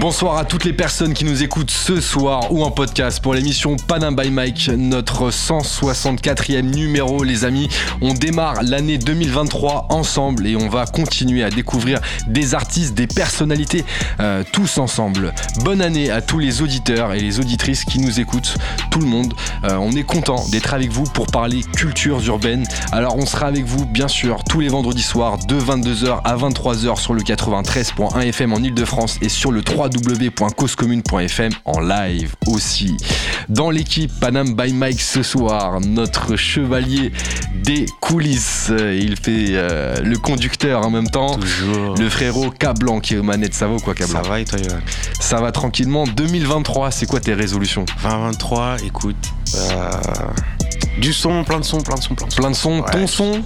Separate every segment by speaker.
Speaker 1: Bonsoir à toutes les personnes qui nous écoutent ce soir ou en podcast pour l'émission Panam by Mike, notre 164e numéro les amis. On démarre l'année 2023 ensemble et on va continuer à découvrir des artistes, des personnalités, euh, tous ensemble. Bonne année à tous les auditeurs et les auditrices qui nous écoutent, tout le monde. Euh, on est content d'être avec vous pour parler cultures urbaines. Alors on sera avec vous bien sûr tous les vendredis soirs de 22h à 23h sur le 93.1 FM en Ile-de-France et sur le 3 www.causecommune.fm en live aussi. Dans l'équipe Panam by Mike ce soir, notre chevalier des coulisses. Il fait euh, le conducteur en même temps.
Speaker 2: Toujours.
Speaker 1: Le frérot Cablan qui est aux manettes. Ça va ou quoi Cablan
Speaker 2: Ça va et toi, Yohan
Speaker 1: Ça va tranquillement. 2023, c'est quoi tes résolutions?
Speaker 2: 2023, écoute. euh, du son, plein de son, plein de son, plein de son.
Speaker 1: Plein de
Speaker 2: Ouais.
Speaker 1: ton son?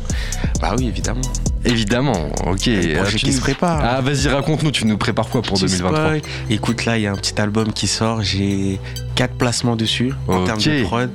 Speaker 2: Bah oui, évidemment.
Speaker 1: Évidemment, ok.
Speaker 2: Le projet qui
Speaker 1: nous-
Speaker 2: se prépare.
Speaker 1: Ah vas-y raconte-nous, tu nous prépares quoi pour
Speaker 2: Petit
Speaker 1: 2023
Speaker 2: spoil. Écoute, là, il y a un petit album qui sort. J'ai quatre placements dessus en termes de prod.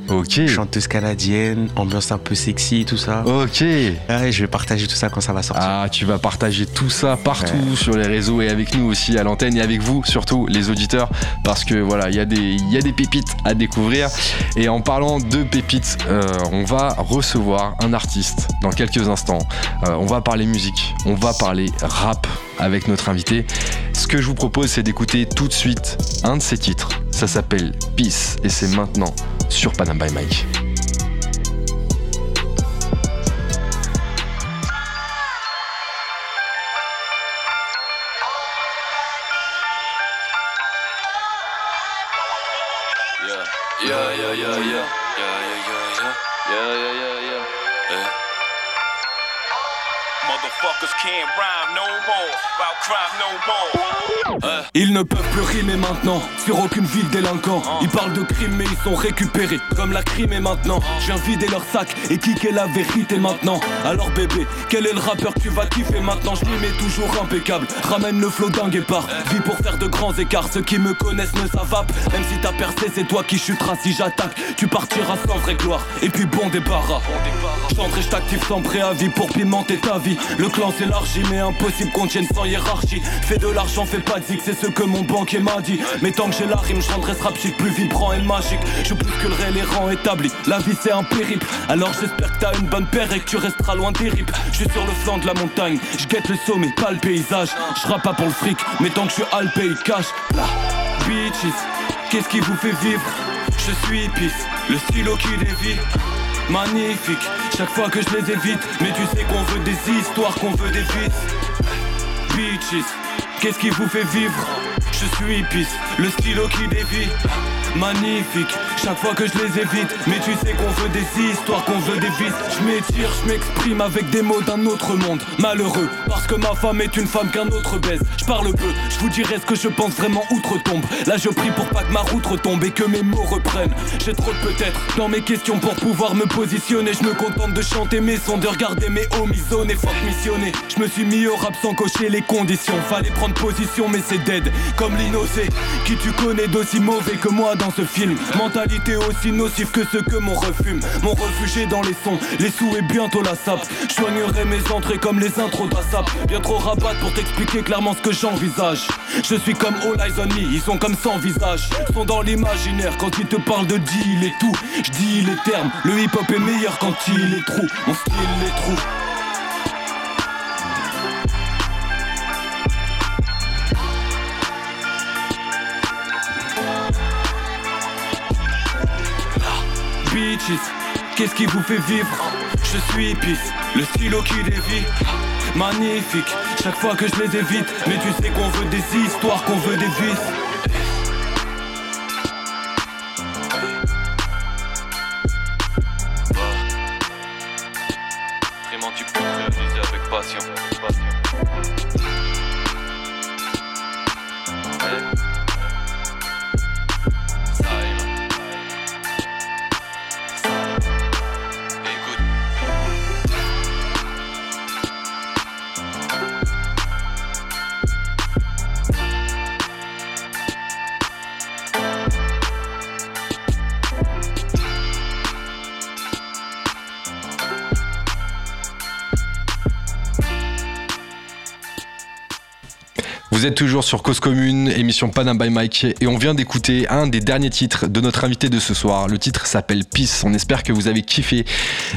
Speaker 2: Chanteuse canadienne, ambiance un peu sexy, tout ça.
Speaker 1: Ok.
Speaker 2: Ouais, je vais partager tout ça quand ça va sortir.
Speaker 1: Ah, tu vas partager tout ça partout sur les réseaux et avec nous aussi à l'antenne et avec vous surtout les auditeurs parce que voilà, il y, a des- y a des pépites à découvrir. Et en parlant de pépites, euh, on va recevoir un artiste dans quelques instants. Euh, on va parler musique, on va parler rap avec notre invité. Ce que je vous propose, c'est d'écouter tout de suite un de ses titres. Ça s'appelle Peace et c'est maintenant sur Panam by Mike.
Speaker 3: More.
Speaker 4: Ils ne peuvent plus rimer maintenant sur aucune ville délinquant. Ils parlent de crime mais ils sont récupérés comme la crime est maintenant. Je viens vider leur sac et kicker la vérité maintenant. Alors bébé, quel est le rappeur que tu vas kiffer maintenant? Je m'y mets toujours impeccable. Ramène le flow d'un guépard. Vis pour faire de grands écarts. Ceux qui me connaissent ne savent. Même si t'as percé, c'est toi qui chuteras si j'attaque. Tu partiras sans vraie gloire. Et puis bon débarras. J'entre et je t'active sans préavis pour pimenter ta vie. Le clan s'élargit, mais impossible qu'on tienne sans hiérarchie. Fais de l'argent, fais pas de zig, c'est ce que mon banquier m'a dit. Mais tant que j'ai la rime, je rendrai ce rap plus vibrant et magique. Je bousculerai les rangs établis. La vie c'est un périple. Alors j'espère que t'as une bonne paire et que tu resteras loin des rips. Je suis sur le flanc de la montagne, je guette le sommet, pas le paysage. Je pas pour le fric, mais tant que je suis alpé, il cache. Là, bitches, qu'est-ce qui vous fait vivre? Je suis épice, le stylo qui dévie magnifique Chaque fois que je les évite Mais tu sais qu'on veut des histoires, qu'on veut des vices Qu'est-ce qui vous fait vivre? Je suis épice, le stylo qui dévie Magnifique, chaque fois que je les évite Mais tu sais qu'on veut des histoires, qu'on veut des vices. Je m'étire, je m'exprime avec des mots d'un autre monde. Malheureux, parce que ma femme est une femme qu'un autre baise. Je parle peu, je vous dirai ce que je pense vraiment outre-tombe. Là je prie pour pas que ma route retombe et que mes mots reprennent. J'ai trop de peut-être dans mes questions pour pouvoir me positionner. Je me contente de chanter mes sons, de regarder mes homies zones et fuck missionner. Je me suis mis au rap sans cocher les conditions. Fallait prendre position mais c'est dead. Comme l'innocé Qui tu connais d'aussi mauvais que moi dans ce film. Mentalité aussi nocive que ceux que mon refume. Mon refuge est dans les sons, les sous et bientôt la sape. Je soignerai mes entrées comme les intros d'ASAP Bien trop rabat pour t'expliquer clairement ce que j'envisage. Je suis comme All Eyes on ils sont comme sans visage. Sont dans l'imaginaire. Quand ils te parlent de deal et tout Je dis les termes, le hip hop est meilleur quand il est trou. Mon style est trou Qu'est-ce qui vous fait vivre? Je suis épice, le stylo qui dévie. Magnifique, chaque fois que je les évite. Mais tu sais qu'on veut des histoires, qu'on veut des vices
Speaker 1: Vous êtes toujours sur Cause Commune, émission Panam by Mike, et on vient d'écouter un des derniers titres de notre invité de ce soir. Le titre s'appelle Peace. On espère que vous avez kiffé,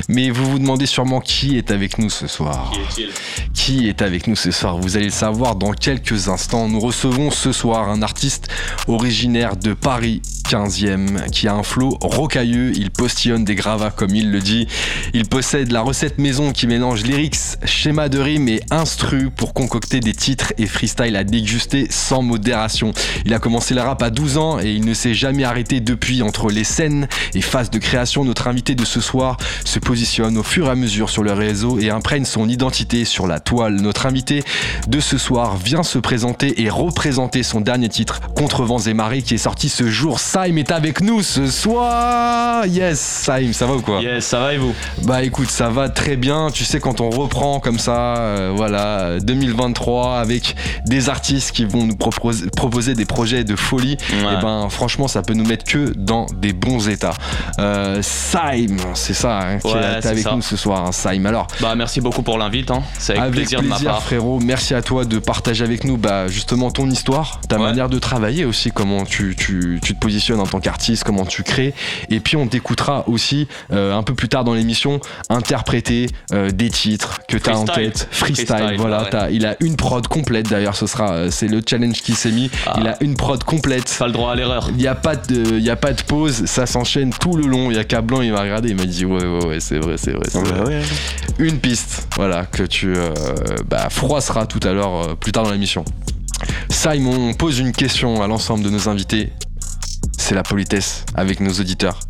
Speaker 1: mais vous vous demandez sûrement qui est avec nous ce soir.
Speaker 3: Qui est-il?
Speaker 1: Qui est avec nous ce soir? Vous allez le savoir dans quelques instants. Nous recevons ce soir un artiste originaire de Paris 15e qui a un flow rocailleux. Il postillonne des gravats comme il le dit. Il possède la recette maison qui mélange lyrics, schéma de rime et instru pour concocter des titres et freestyle à déguster sans modération. Il a commencé le rap à 12 ans et il ne s'est jamais arrêté depuis entre les scènes et phases de création. Notre invité de ce soir se positionne au fur et à mesure sur le réseau et imprègne son identité sur la toile. Notre invité de ce soir vient se présenter et représenter son dernier titre, Contre vents et marées, qui est sorti ce jour. Saïm est avec nous ce soir. Yes, Saïm, ça va ou quoi
Speaker 3: Yes, ça va et vous
Speaker 1: Bah écoute, ça va très bien. Tu sais, quand on reprend comme ça, euh, voilà, 2023 avec des artistes qui vont nous proposer, proposer des projets de folie,
Speaker 3: Ouais.
Speaker 1: et ben franchement, ça peut nous mettre que dans des bons états. Euh, Saïm, c'est ça, hein, qui
Speaker 3: Ouais,
Speaker 1: est
Speaker 3: c'est
Speaker 1: avec
Speaker 3: ça.
Speaker 1: nous ce soir, hein, Saïm. Alors,
Speaker 3: Bah merci beaucoup pour l'invite, hein. c'est avec, plaisir, de ma part.
Speaker 1: frérot. Merci à toi de partager avec nous bah, justement ton histoire, ta
Speaker 3: Ouais.
Speaker 1: manière de travailler aussi, comment tu, tu- tu te positionnes en tant qu'artiste, comment tu crées. Et puis on t'écoutera aussi euh, un peu plus tard dans l'émission interpréter euh, des titres que tu as en tête. Freestyle,
Speaker 3: Freestyle,
Speaker 1: voilà.
Speaker 3: ouais.
Speaker 1: il a une prod complète d'ailleurs, ce sera euh, c'est le challenge qui s'est mis.
Speaker 3: Ah.
Speaker 1: Il a une prod complète.
Speaker 3: Pas le droit à l'erreur.
Speaker 1: Il n'y a, pas de- il y a pas de pause, ça s'enchaîne tout le long. Il y a qu'à Blanc, il m'a regardé, il m'a dit Ouais, ouais, ouais, c'est vrai, c'est vrai. une piste, voilà, que tu euh, bah, froisseras tout à l'heure, euh, plus tard dans l'émission. Simon pose une question à l'ensemble de nos invités. C'est la politesse avec nos auditeurs.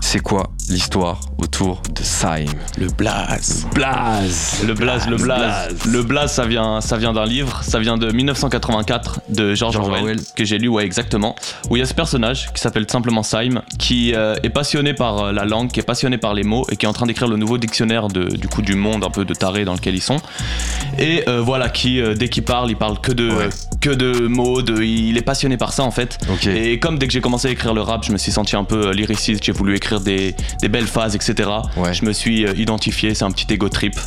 Speaker 1: C'est quoi l'histoire autour de Saim
Speaker 2: Le blaze.
Speaker 1: Blaze
Speaker 3: Le blaze, le blaze. Le blaze, ça vient, ça vient d'un livre, ça vient de 1984 de George,
Speaker 1: George
Speaker 3: Orwell,
Speaker 1: Orwell.
Speaker 3: que j'ai lu, ouais, exactement. Où il y a ce personnage qui s'appelle simplement Syme, qui euh, est passionné par euh, la langue, qui est passionné par les mots et qui est en train d'écrire le nouveau dictionnaire de, du coup du monde un peu de taré dans lequel ils sont. Et euh, voilà, qui euh, dès qu'il parle, il parle que de,
Speaker 1: Ouais.
Speaker 3: que de mots, de, il est passionné par ça en fait. Et comme dès que j'ai commencé à écrire le rap, je me suis senti un peu lyriciste, j'ai voulu écrire des, des belles phases, etc.
Speaker 1: Ouais.
Speaker 3: Je me suis euh, identifié, c'est un petit ego trip.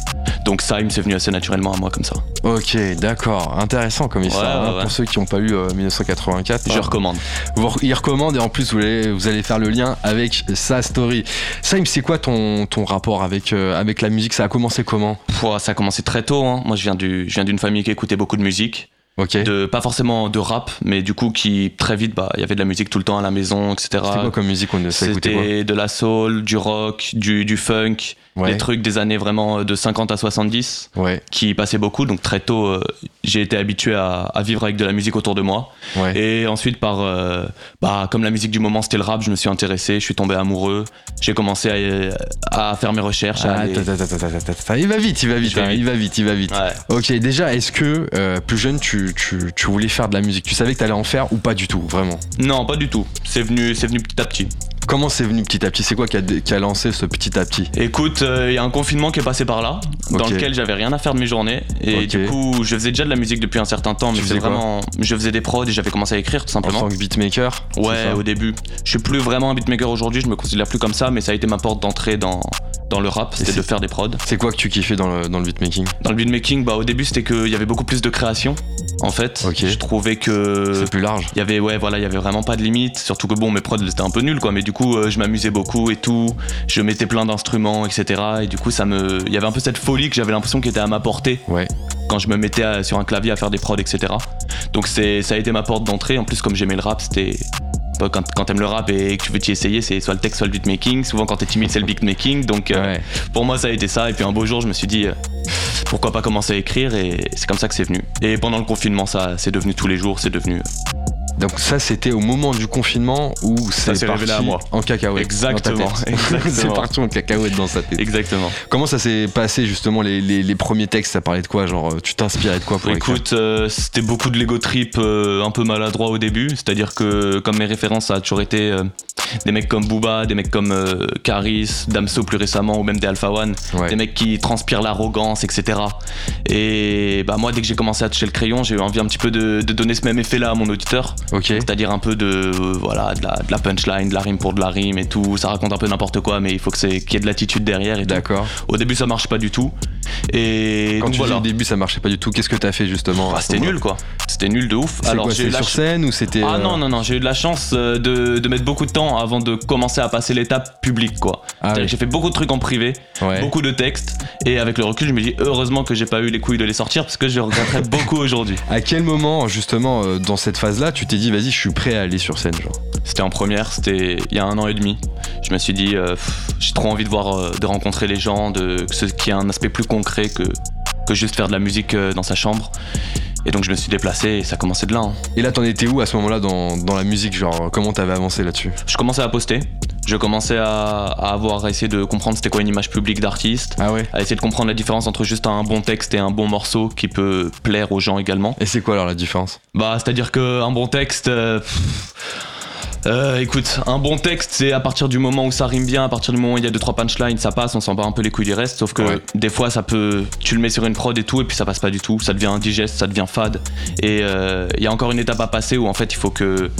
Speaker 3: Donc Syme, c'est venu assez naturellement à moi comme ça.
Speaker 1: Ok, d'accord. Intéressant comme histoire.
Speaker 3: Ouais,
Speaker 1: hein,
Speaker 3: ouais.
Speaker 1: Pour ceux qui n'ont pas euh, 1984.
Speaker 3: Je
Speaker 1: hein.
Speaker 3: recommande.
Speaker 1: Vous il recommande et en plus vous allez, vous allez faire le lien avec sa story. Saim, c'est quoi ton, ton rapport avec, euh, avec la musique? Ça a commencé comment?
Speaker 3: Pouah, ça a commencé très tôt. hein. Moi, je viens du, je viens d'une famille qui écoutait beaucoup de musique,
Speaker 1: Ok.
Speaker 3: de pas forcément de rap, mais du coup qui très vite, bah, il y avait de la musique tout le temps à la maison, etc.
Speaker 1: C'était quoi comme musique on
Speaker 3: C'était de la soul, du rock, du, du funk,
Speaker 1: Ouais.
Speaker 3: des trucs des années vraiment euh, de 50 à 70
Speaker 1: Ouais,
Speaker 3: qui passaient beaucoup. Donc très tôt, euh, j'ai été habitué à, à vivre avec de la musique autour de moi.
Speaker 1: ouais.
Speaker 3: Et ensuite, par, euh, bah, comme la musique du moment c'était le rap, je me suis intéressé, je suis tombé amoureux. J'ai commencé à, à faire mes recherches. à aller-.
Speaker 1: Il va vite, il va vite, hein, il va vite, il va vite.
Speaker 3: Ouais.
Speaker 1: Ok, déjà, est-ce que euh, plus jeune, tu, tu, tu voulais faire de la musique? Tu savais que t'allais en faire ou pas du tout, vraiment?
Speaker 3: Non, pas du tout. C'est venu, c'est venu petit à petit.
Speaker 1: Comment c'est venu petit à petit? C'est quoi qui a, qui a lancé ce petit à petit?
Speaker 3: Écoute, il y a un confinement qui est passé par là, dans lequel j'avais rien à faire de mes journées. Et du coup, je faisais déjà de la musique depuis un certain temps, mais c'est vraiment. Je faisais des prods et j'avais commencé à écrire tout
Speaker 1: En
Speaker 3: simplement.
Speaker 1: tant que beatmaker
Speaker 3: Ouais, au début. Je suis plus vraiment un beatmaker aujourd'hui, je me considère plus comme ça, mais ça a été ma porte d'entrée dans, dans le rap, c'était de faire des prods.
Speaker 1: C'est quoi que tu kiffais dans le, dans le beatmaking?
Speaker 3: Dans le beatmaking, bah, au début, c'était qu'il y avait beaucoup plus de création, en fait.
Speaker 1: Ok.
Speaker 3: Je trouvais que.
Speaker 1: C'est plus large
Speaker 3: Il y avait ouais voilà il y avait vraiment pas de limite surtout que bon mes prods c'était un peu nul quoi mais du coup euh, je m'amusais beaucoup et tout. Je mettais plein d'instruments etc et du coup ça me il y avait un peu cette folie que j'avais l'impression qui était à ma portée.
Speaker 1: Ouais.
Speaker 3: quand je me mettais à- sur un clavier à faire des prods etc donc c'est ça a été ma porte d'entrée. En plus comme j'aimais le rap c'était quand, quand t'aimes le rap et que tu veux t'y essayer c'est soit le texte soit le beatmaking. Souvent quand t'es timide c'est le beatmaking. Donc euh, pour moi ça a été ça. Et puis un beau jour je me suis dit euh, pourquoi pas commencer à écrire? Et c'est comme ça que c'est venu. Et pendant le confinement ça c'est devenu tous les jours c'est devenu
Speaker 1: Donc ça c'était au moment du confinement où c'est parti
Speaker 3: à moi.
Speaker 1: en cacahuète.
Speaker 3: Exactement,
Speaker 1: c'est parti en cacahuète dans sa tête.
Speaker 3: Exactement.
Speaker 1: Comment ça s'est passé justement les, les- les premiers textes? Ça parlait de quoi? Genre euh, tu t'inspirais de quoi pour
Speaker 3: Écoute, euh, c'était beaucoup de l'ego trip euh, un peu maladroit au début. C'est-à-dire que, comme mes références, ça a toujours été euh, des mecs comme Booba, des mecs comme Caris, Damso plus récemment, ou même des Alpha One.
Speaker 1: Ouais.
Speaker 3: Des mecs qui transpirent l'arrogance, etc. Et bah, moi, dès que j'ai commencé à toucher le crayon, j'ai eu envie un petit peu de, de donner ce même effet-là à mon auditeur.
Speaker 1: Ok.
Speaker 3: C'est-à-dire un peu de, euh, voilà, de la, de la punchline, de la rime pour de la rime et tout. Ça raconte un peu n'importe quoi, mais il faut que c'est- qu'il y ait de l'attitude derrière et tout. Au début, ça marche pas du tout. Et
Speaker 1: Quand
Speaker 3: donc
Speaker 1: tu
Speaker 3: voilà.
Speaker 1: dis au début ça marchait pas du tout, qu'est-ce que t'as fait justement
Speaker 3: Bah,
Speaker 1: ce
Speaker 3: c'était nul quoi. C'était nul de ouf.
Speaker 1: C'est
Speaker 3: Alors
Speaker 1: quoi,
Speaker 3: j'ai eu la
Speaker 1: sur
Speaker 3: ch-
Speaker 1: scène ou c'était
Speaker 3: Ah
Speaker 1: euh,
Speaker 3: non, non, non, j'ai eu de la chance euh, de, de mettre beaucoup de temps avant de commencer à passer l'étape publique quoi.
Speaker 1: Ah oui.
Speaker 3: J'ai fait beaucoup de trucs en privé,
Speaker 1: Ouais.
Speaker 3: beaucoup de textes, et avec le recul, je me dis heureusement que j'ai pas eu les couilles de les sortir parce que je regretterais beaucoup aujourd'hui.
Speaker 1: À quel moment justement dans cette phase-là tu t'es dit vas-y je suis prêt à aller sur scène genre
Speaker 3: C'était en première, c'était il y a un an et demi. Je me suis dit, euh, j'ai trop envie de voir, euh, de rencontrer les gens, de, ce qui a un aspect plus concret que, que juste faire de la musique euh, dans sa chambre. Et donc je me suis déplacé et ça commençait de là. hein.
Speaker 1: Et là t'en étais où à ce moment-là dans, dans la musique genre comment t'avais avancé là-dessus?
Speaker 3: Je commençais à poster, je commençais à, à avoir à essayer de comprendre c'était quoi une image publique d'artiste,
Speaker 1: Ah ouais
Speaker 3: à essayer de comprendre la différence entre juste un bon texte et un bon morceau qui peut plaire aux gens également.
Speaker 1: Et c'est quoi alors la différence?
Speaker 3: Bah, c'est-à-dire qu'un bon texte. euh, pff, euh, écoute, un bon texte, c'est à partir du moment où ça rime bien, à partir du moment où il y a deux trois punchlines, ça passe, on s'en bat un peu les couilles du reste. Sauf que
Speaker 1: Ouais.
Speaker 3: des fois, ça peut, tu le mets sur une prod et tout, et puis ça passe pas du tout. Ça devient indigeste, ça devient fade. Et euh, il y a encore une étape à passer où en fait, il faut que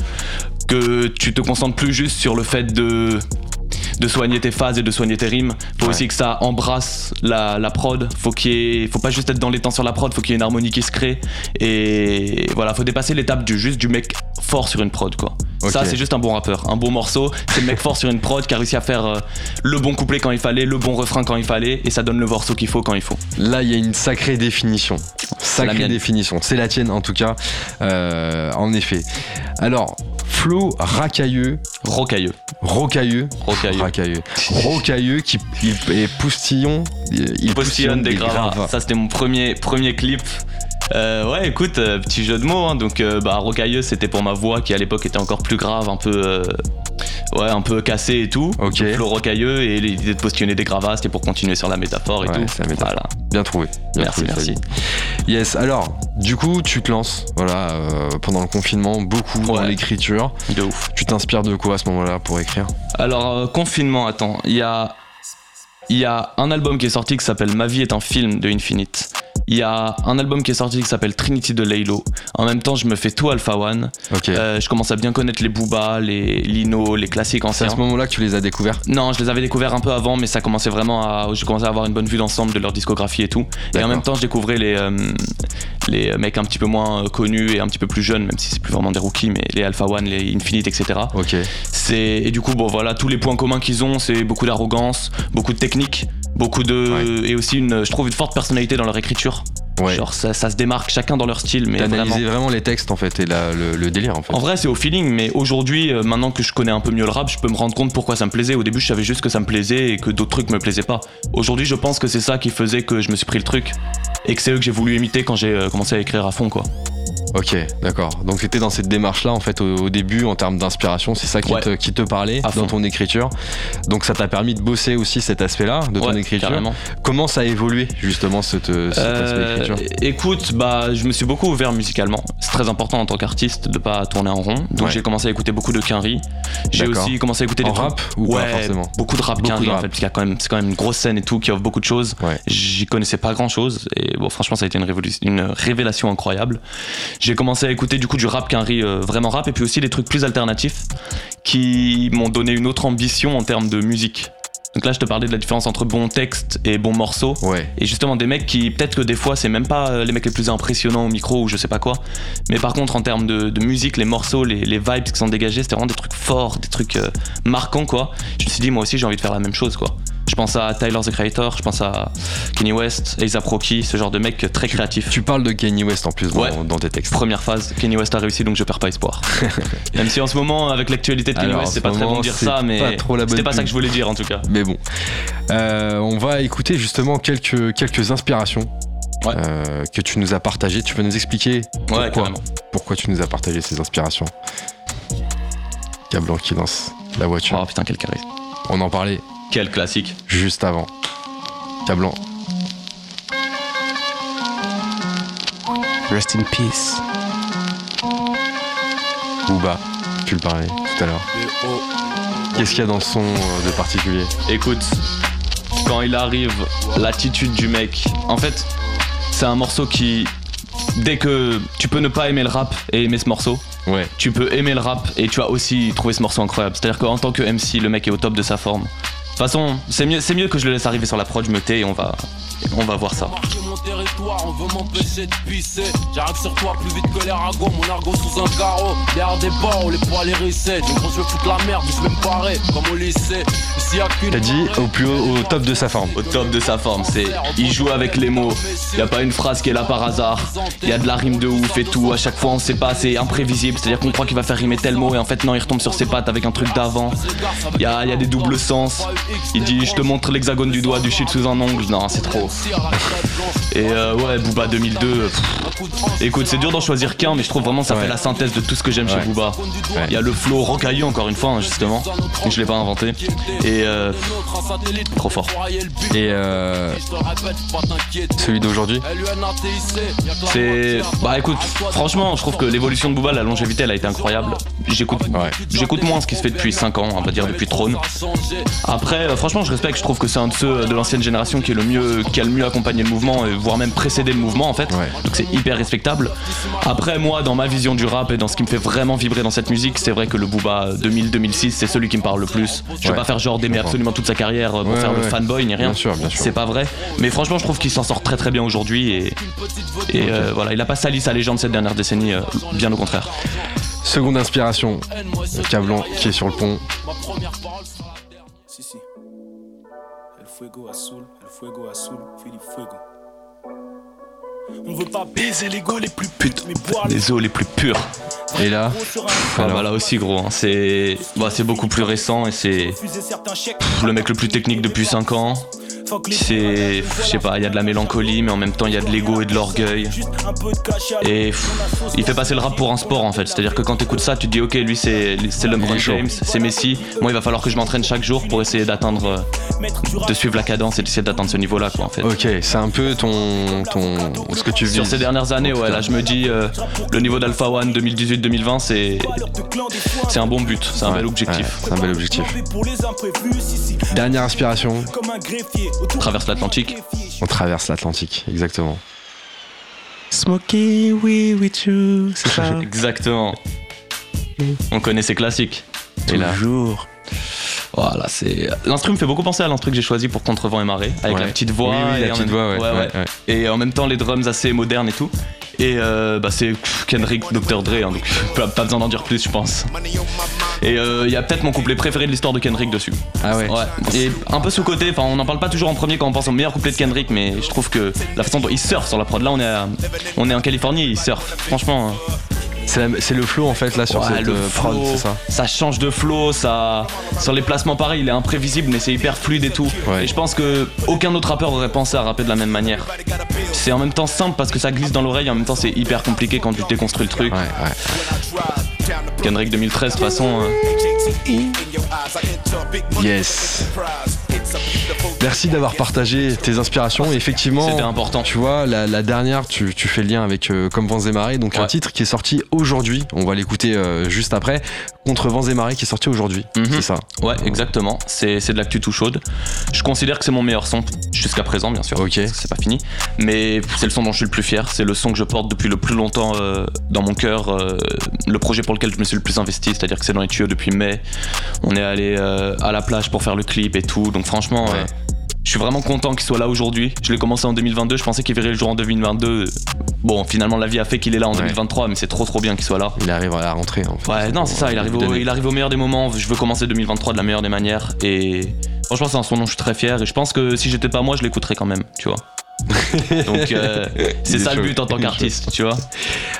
Speaker 3: que tu te concentres plus juste sur le fait de de soigner tes phases et de soigner tes rimes. Faut
Speaker 1: Ouais.
Speaker 3: aussi que ça embrasse la, la prod. Faut qu'il y ait, faut pas juste être dans les temps sur la prod. Faut qu'il y ait une harmonie qui se crée. Et voilà, faut dépasser l'étape du juste du mec fort sur une prod quoi. Ça c'est juste un bon rappeur, un bon morceau. C'est le mec fort sur une prod qui a réussi à faire euh, le bon couplet quand il fallait, le bon refrain quand il fallait, et ça donne le morceau qu'il faut quand il faut.
Speaker 1: Là, il y a une sacrée définition. Sacrée définition. C'est la tienne en tout cas. Euh, en effet. Alors, flow racailleux,
Speaker 3: Rocailleux,
Speaker 1: rocailleux,
Speaker 3: rocailleux.
Speaker 1: racailleux, rocailleux qui il est poustillon. Il, il
Speaker 3: postillonne des gravats. Ça, c'était mon premier, premier clip. Euh, ouais, écoute, euh, petit jeu de mots. hein. Donc, euh, bah, rocailleux, c'était pour ma voix qui à l'époque était encore plus grave, un peu, euh, ouais, un peu cassée et tout.
Speaker 1: Ok.
Speaker 3: Donc, flow rocailleux et l'idée de postillonner des gravats, c'était pour continuer sur la métaphore et
Speaker 1: Ouais,
Speaker 3: tout.
Speaker 1: c'est la métaphore.
Speaker 3: Voilà.
Speaker 1: Bien trouvé. Bien
Speaker 3: Merci,
Speaker 1: trouvé,
Speaker 3: merci.
Speaker 1: Yes. Alors, du coup, tu te lances. Voilà, pendant le confinement, beaucoup dans
Speaker 3: Ouais.
Speaker 1: l'écriture.
Speaker 3: De ouf.
Speaker 1: Tu t'inspires de quoi à ce moment-là pour écrire?
Speaker 3: Alors, confinement, attends, il y a, il y a un album qui est sorti qui s'appelle Ma vie est un film de Infinite. Il y a un album qui est sorti qui s'appelle Trinity de Laylo. En même temps, je me fais tout Alpha One.
Speaker 1: Ok.
Speaker 3: Euh, je commence à bien connaître les Booba, les Lino, les classiques
Speaker 1: c'est
Speaker 3: anciens.
Speaker 1: à ce moment-là que tu les as découverts.
Speaker 3: Non, je les avais découverts un peu avant, mais ça commençait vraiment à. Je commençais à avoir une bonne vue d'ensemble de leur discographie et tout. Et en même temps, je découvrais les, euh, les mecs un petit peu moins euh, connus et un petit peu plus jeunes, même si c'est plus vraiment des rookies, mais les Alpha One, les Infinite, etc.
Speaker 1: Ok.
Speaker 3: C'est et du coup bon voilà tous les points communs qu'ils ont c'est beaucoup d'arrogance, beaucoup de technique, beaucoup de et aussi une je trouve une forte personnalité dans leur écriture.
Speaker 1: Ouais.
Speaker 3: Genre ça, ça se démarque chacun dans leur style mais
Speaker 1: T'as
Speaker 3: vraiment.
Speaker 1: vraiment les textes en fait et la- le, le délire en fait.
Speaker 3: En vrai c'est au feeling mais aujourd'hui euh, maintenant que je connais un peu mieux le rap je peux me rendre compte pourquoi ça me plaisait. Au début je savais juste que ça me plaisait et que d'autres trucs me plaisaient pas. Aujourd'hui je pense que c'est ça qui faisait que je me suis pris le truc et que c'est eux que j'ai voulu imiter quand j'ai euh, commencé à écrire à fond quoi.
Speaker 1: Ok, d'accord. Donc c'était dans cette démarche-là, en fait, au, au début, en termes d'inspiration, c'est ça qui,
Speaker 3: Ouais.
Speaker 1: te, qui te parlait
Speaker 3: À
Speaker 1: dans
Speaker 3: fond.
Speaker 1: ton écriture. Donc ça t'a permis de bosser aussi cet aspect-là de ton
Speaker 3: Ouais,
Speaker 1: écriture.
Speaker 3: carrément.
Speaker 1: Comment ça a évolué justement cette, cet aspect
Speaker 3: Euh,
Speaker 1: d'écriture
Speaker 3: écoute, bah, je me suis beaucoup ouvert musicalement. C'est très important en tant qu'artiste de pas tourner en rond. Donc
Speaker 1: Ouais.
Speaker 3: j'ai commencé à écouter beaucoup de Quinry. J'ai aussi commencé à écouter
Speaker 1: En
Speaker 3: des
Speaker 1: rap ou pas forcément?
Speaker 3: Beaucoup de rap
Speaker 1: Beaucoup
Speaker 3: Quinry
Speaker 1: de
Speaker 3: en fait, parce qu'il y a quand même, c'est quand même une grosse scène et tout qui offre beaucoup de choses.
Speaker 1: Ouais.
Speaker 3: J'y connaissais pas grand chose et bon, franchement, ça a été une révélation incroyable. J'ai commencé à écouter du coup du rap Quinry, euh, vraiment rap, et puis aussi des trucs plus alternatifs qui m'ont donné une autre ambition en termes de musique. Donc là, je te parlais de la différence entre bon texte et bon morceau.
Speaker 1: Ouais.
Speaker 3: Et justement, des mecs qui, peut-être que des fois, c'est même pas euh, les mecs les plus impressionnants au micro ou je sais pas quoi. Mais par contre, en termes de, de musique, les morceaux, les, les vibes qui sont dégagés, c'était vraiment des trucs forts, des trucs euh, marquants, quoi. Je me suis dit, moi aussi, j'ai envie de faire la même chose, quoi. Je pense à Tyler the Creator, je pense à Kenny West, A$AP Rocky, ce genre de mecs très créatifs.
Speaker 1: Tu parles de Kanye West en plus dans,
Speaker 3: Ouais.
Speaker 1: dans tes textes.
Speaker 3: Première phase, Kenny West a réussi donc je perds pas espoir. Même si en ce moment, avec l'actualité de Kenny
Speaker 1: Alors,
Speaker 3: West, c'est
Speaker 1: ce
Speaker 3: pas très bon de dire ça, mais c'était pas ça que je voulais dire en tout cas.
Speaker 1: Mais bon. Euh, on va écouter justement quelques, quelques inspirations
Speaker 3: Ouais.
Speaker 1: euh, que tu nous as partagées. Tu peux nous expliquer
Speaker 3: Ouais,
Speaker 1: pourquoi, pourquoi tu nous as partagé ces inspirations? Cablan qui lance la voiture.
Speaker 3: Oh putain, quel charisme.
Speaker 1: On en parlait
Speaker 3: Quel classique.
Speaker 1: juste avant. Cablan.
Speaker 2: Rest in peace.
Speaker 1: Booba, tu le parlais tout à l'heure. Qu'est-ce qu'il y a dans le son euh, de particulier?
Speaker 3: Écoute, quand il arrive, l'attitude du mec, en fait, c'est un morceau qui, dès que tu peux ne pas aimer le rap et aimer ce morceau,
Speaker 1: Ouais.
Speaker 3: tu peux aimer le rap et tu vas aussi trouver ce morceau incroyable. C'est-à-dire qu'en tant que MC, le mec est au top de sa forme. Toute façon, c'est mieux, que je le laisse arriver sur la prod, je me tais et on va, on va voir ça.
Speaker 4: On veut m'empêcher de pisser. J'arrive sur toi plus vite que les ragots, mon argot sous un carreau. Derrière des barreaux, les poils hérissés. Du gros, je foutre la merde, je vais me comme au lycée. Ici, y'a qu'une.
Speaker 1: T'as dit au plus haut, au top de sa forme.
Speaker 3: Au top de sa forme, c'est il joue avec les mots. Y a pas une phrase qui est là par hasard. Y a de la rime de ouf et tout. À chaque fois, on sait pas, c'est imprévisible. C'est-à-dire qu'on croit qu'il va faire rimer tel mot et en fait non, il retombe sur ses pattes avec un truc d'avant. Y a, y a des doubles sens. Il dit, je te montre l'hexagone du doigt, du shit sous un ongle. Non, c'est trop. Et euh, ouais, Booba 2002. pff, Écoute, c'est dur d'en choisir qu'un, mais je trouve vraiment ça
Speaker 1: Ouais.
Speaker 3: fait la synthèse de tout ce que j'aime chez. Booba.
Speaker 1: Ouais.
Speaker 3: Il y a le flow rocailleux encore une fois, hein, justement. Je l'ai pas inventé. Et euh, trop fort.
Speaker 1: Et euh, celui d'aujourd'hui
Speaker 3: C'est. Bah écoute, franchement, je trouve que l'évolution de Booba, la longévité, elle a été incroyable. J'écoute
Speaker 1: Ouais.
Speaker 3: j'écoute moins ce qui se fait depuis 5 ans, on va dire depuis Trône. Après, euh, franchement, je respecte, je trouve que c'est un de ceux de l'ancienne génération qui, est le mieux, qui a le mieux accompagné le mouvement, et voire même précédé le mouvement en fait.
Speaker 1: Ouais.
Speaker 3: Donc c'est hyper respectable. Après, moi, dans ma vision du rap et dans ce qui me fait vraiment vibrer dans cette musique, c'est vrai que le Booba 2000-2006, c'est celui qui me parle le plus. Je vais
Speaker 1: Ouais.
Speaker 3: pas faire genre d'aimer absolument toute sa carrière euh, pour
Speaker 1: Ouais,
Speaker 3: faire
Speaker 1: ouais,
Speaker 3: le
Speaker 1: ouais.
Speaker 3: fanboy ni rien.
Speaker 1: Bien sûr, bien sûr.
Speaker 3: C'est pas vrai. Mais franchement, je trouve qu'il s'en sort très très bien aujourd'hui et, et euh, voilà, il a pas sali sa légende cette dernière décennie, euh, bien au contraire.
Speaker 1: Seconde inspiration, Cablon qui est sur le pont.
Speaker 5: Si, si. El fuego azul, el fuego azul, Philippe Fuego. On veut pas baiser les go les plus putes, mais boire les
Speaker 3: eaux les plus pures.
Speaker 1: Et là, Alors.
Speaker 3: bah là aussi gros, hein, c'est bah, c'est beaucoup plus récent et c'est le mec le plus technique depuis 5 ans. C'est, je sais pas, il y a de la mélancolie mais en même temps il y a de l'ego et de l'orgueil. Et pff, il fait passer le rap pour un sport en fait. C'est-à-dire que quand t'écoutes ça, tu te dis ok, lui c'est c'est LeBron. James, c'est Messi. Moi il va falloir que je m'entraîne chaque jour pour essayer d'atteindre, euh, de suivre la cadence et d'essayer d'atteindre ce niveau-là quoi en fait.
Speaker 1: ok, c'est un peu ton, ton, ce que tu vis.
Speaker 3: Sur ces dernières années, ouais, là je me dis euh, le niveau d'Alpha One 2018-2020 c'est c'est un bon but, c'est un
Speaker 1: Ouais,
Speaker 3: bel objectif.
Speaker 1: ouais, c'est un bel objectif. Dernière inspiration,
Speaker 5: Autour
Speaker 3: Traverse l'Atlantique.
Speaker 1: on traverse l'Atlantique, exactement.
Speaker 2: Smoky we with you, c'est ça
Speaker 3: Exactement. On connaît ces classiques.
Speaker 1: Et là,
Speaker 2: Toujours.
Speaker 3: Voilà, c'est. L'instru me fait beaucoup penser à l'instru que j'ai choisi pour Contrevent et Marée, avec
Speaker 1: Ouais.
Speaker 3: la petite voix.
Speaker 1: Oui, oui, la
Speaker 3: et en
Speaker 1: petite
Speaker 3: même-
Speaker 1: voix, ouais,
Speaker 3: ouais,
Speaker 1: ouais, ouais.
Speaker 3: Et en même temps, les drums assez modernes et tout. Et euh, bah, c'est Kendrick, Dr. Dre, hein, donc pas, pas besoin d'en dire plus, je pense. Et euh, il y a peut-être mon couplet préféré de l'histoire de Kendrick dessus.
Speaker 1: Ah ouais.
Speaker 3: Ouais. Et un peu sous-côté, enfin, on n'en parle pas toujours en premier quand on pense au meilleur couplet de Kendrick, mais je trouve que la façon dont il surfe sur la prod, là, on est, à- on est en Californie, il surfe. Franchement. hein.
Speaker 1: C'est le flow en fait là sur
Speaker 3: Ouais,
Speaker 1: cette
Speaker 3: le
Speaker 1: euh, prod,
Speaker 3: flow,
Speaker 1: c'est ça
Speaker 3: change de flow, ça sur les placements pareil, il est imprévisible mais c'est hyper fluide et tout.
Speaker 1: Ouais.
Speaker 3: Et je pense que aucun autre rappeur aurait pensé à rapper de la même manière. C'est en même temps simple parce que ça glisse dans l'oreille, en même temps c'est hyper compliqué quand tu déconstruis le truc.
Speaker 1: Ouais, ouais.
Speaker 3: Kendrick 2013 de toute façon. euh,
Speaker 1: Yes. Merci d'avoir partagé tes inspirations. Et effectivement,
Speaker 3: C'était important.
Speaker 1: Tu vois, la, la dernière, tu, tu fais le lien avec euh, Comme Vents et Marées, donc un titre qui est sorti aujourd'hui. On va l'écouter euh, juste après. Contre Vents et Marées qui est sorti aujourd'hui.
Speaker 3: Mhm.
Speaker 1: C'est ça.
Speaker 3: Ouais, exactement. C'est de l'actu tout chaude. Je considère que c'est mon meilleur son jusqu'à présent, bien sûr.
Speaker 1: Ok.
Speaker 3: C'est pas fini. Mais c'est le son dont je suis le plus fier. C'est le son que je porte depuis le plus longtemps euh, dans mon cœur. le projet pour lequel je me suis le plus investi. C'est-à-dire que c'est dans les tuyaux depuis mai. On est allé à la plage pour faire le clip et tout. Donc franchement.
Speaker 1: Ouais.
Speaker 3: je suis vraiment content qu'il soit là aujourd'hui. Je l'ai commencé en 2022, je pensais qu'il verrait le jour en 2022. Bon, finalement, la vie a fait qu'il est là en
Speaker 1: Ouais.
Speaker 3: 2023, mais c'est trop trop bien qu'il soit là.
Speaker 1: Il arrive à la rentrée. En fait.
Speaker 3: Ouais, non, c'est ça, il arrive, au, il arrive au meilleur des moments. Je veux commencer 2023 de la meilleure des manières. Et franchement, c'est un son dont je suis très fier. Et je pense que si j'étais pas moi, je l'écouterais quand même, tu vois. Donc, euh, c'est ça le but en tant qu'artiste, tu vois.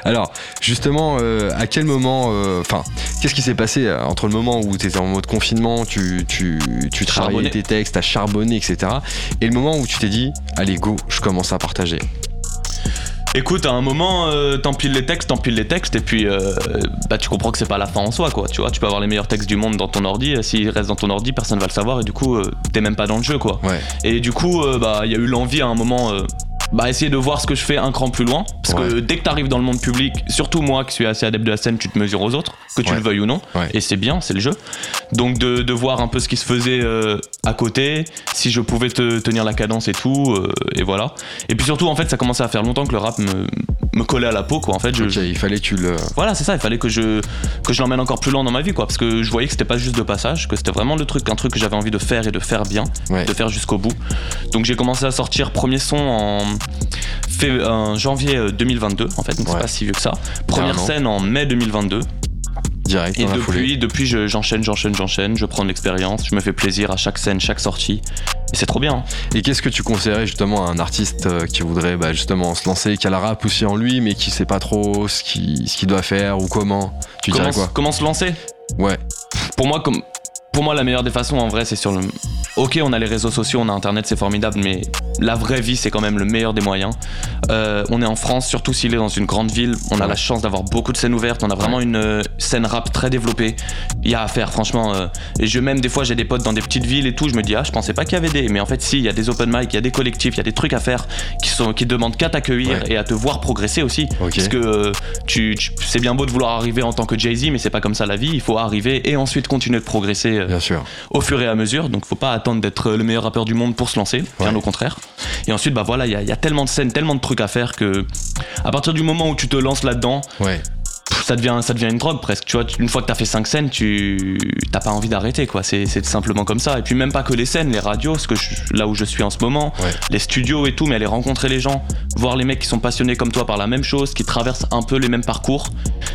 Speaker 1: Alors, justement, euh, à quel moment, euh, enfin, qu'est-ce qui s'est passé entre le moment où tu étais en mode confinement, tu, tu, tu travaillais tes textes, t'as charbonné, etc. Et le moment où tu t'es dit, allez, go, je commence à partager?
Speaker 3: Écoute, à un moment, euh, t'empiles les textes, t'empiles les textes, et puis euh, bah, tu comprends que c'est pas la fin en soi, quoi. Tu vois, tu peux avoir les meilleurs textes du monde dans ton ordi, et s'ils restent dans ton ordi, personne va le savoir, et du coup, euh, t'es même pas dans le jeu, quoi.
Speaker 1: Ouais.
Speaker 3: Et du coup, euh, bah, il y a eu l'envie à un moment, euh, bah, essayer de voir ce que je fais un cran plus loin. Parce que dès que t'arrives dans le monde public, surtout moi qui suis assez adepte de la scène, tu te mesures aux autres, que tu
Speaker 1: Ouais.
Speaker 3: le veuilles ou non.
Speaker 1: Ouais.
Speaker 3: Et c'est bien, c'est le jeu. Donc de, de voir un peu ce qui se faisait euh, à côté, si je pouvais te tenir la cadence et tout, euh, et voilà. Et puis surtout, en fait, ça commençait à faire longtemps que le rap me, me coller à la peau quoi. En fait, je,
Speaker 1: il fallait que tu le.
Speaker 3: voilà, c'est ça. Il fallait que je que je l'emmène encore plus loin dans ma vie quoi, parce que je voyais que c'était pas juste de passage, que c'était vraiment le truc, un truc que j'avais envie de faire et de faire bien,
Speaker 1: Ouais.
Speaker 3: de faire jusqu'au bout. Donc j'ai commencé à sortir premier son en, janvier euh, 2022 en fait, donc
Speaker 1: Ouais.
Speaker 3: c'est pas si vieux que ça. Première scène en mai 2022.
Speaker 1: Direct
Speaker 3: Et depuis, depuis je- j'enchaîne, j'enchaîne, j'enchaîne, je prends de l'expérience, je me fais plaisir à chaque scène, chaque sortie. Et c'est trop bien. hein.
Speaker 1: Et qu'est-ce que tu conseillerais justement à un artiste euh, qui voudrait bah, justement se lancer, qui a la rap aussi en lui, mais qui sait pas trop ce qu'il ce qu'il doit faire ou comment? Tu
Speaker 3: comment,
Speaker 1: dirais quoi
Speaker 3: comment se lancer?
Speaker 1: Ouais,
Speaker 3: pour moi, comme, pour moi, la meilleure des façons, en vrai, c'est sur le. Ok, on a les réseaux sociaux, on a Internet, c'est formidable, mais la vraie vie, c'est quand même le meilleur des moyens. Euh, on est en France, surtout s'il est dans une grande ville. On a la chance d'avoir beaucoup de scènes ouvertes. On a vraiment une euh, scène rap très développée. Il y a à faire, franchement. euh, et je même des fois, j'ai des potes dans des petites villes et tout. Je me dis ah, je pensais pas qu'il y avait des. Mais en fait, si, il y a des open mic, il y a des collectifs, il y a des trucs à faire qui sont qui demandent qu'à t'accueillir
Speaker 1: Ouais.
Speaker 3: et à te voir progresser aussi.
Speaker 1: Ok.
Speaker 3: Parce que tu, tu- c'est bien beau de vouloir arriver en tant que Jay Z, mais c'est pas comme ça la vie. Il faut arriver et ensuite continuer de progresser.
Speaker 1: bien sûr.
Speaker 3: au fur et à mesure. Donc faut pas attendre d'être le meilleur rappeur du monde pour se lancer, bien
Speaker 1: Ouais.
Speaker 3: au contraire. Et ensuite, bah voilà, il y, a- tellement de scènes, tellement de trucs à faire que à partir du moment où tu te lances là-dedans. Ça devient, ça devient une drogue presque. Tu vois, une fois que t'as fait 5 scènes, tu t'as pas envie d'arrêter quoi. C'est simplement comme ça. Et puis même pas que les scènes, les radios, ce que je- là où je suis en ce moment,
Speaker 1: Ouais.
Speaker 3: les studios et tout, mais aller rencontrer les gens, voir les mecs qui sont passionnés comme toi par la même chose, qui traversent un peu les mêmes parcours,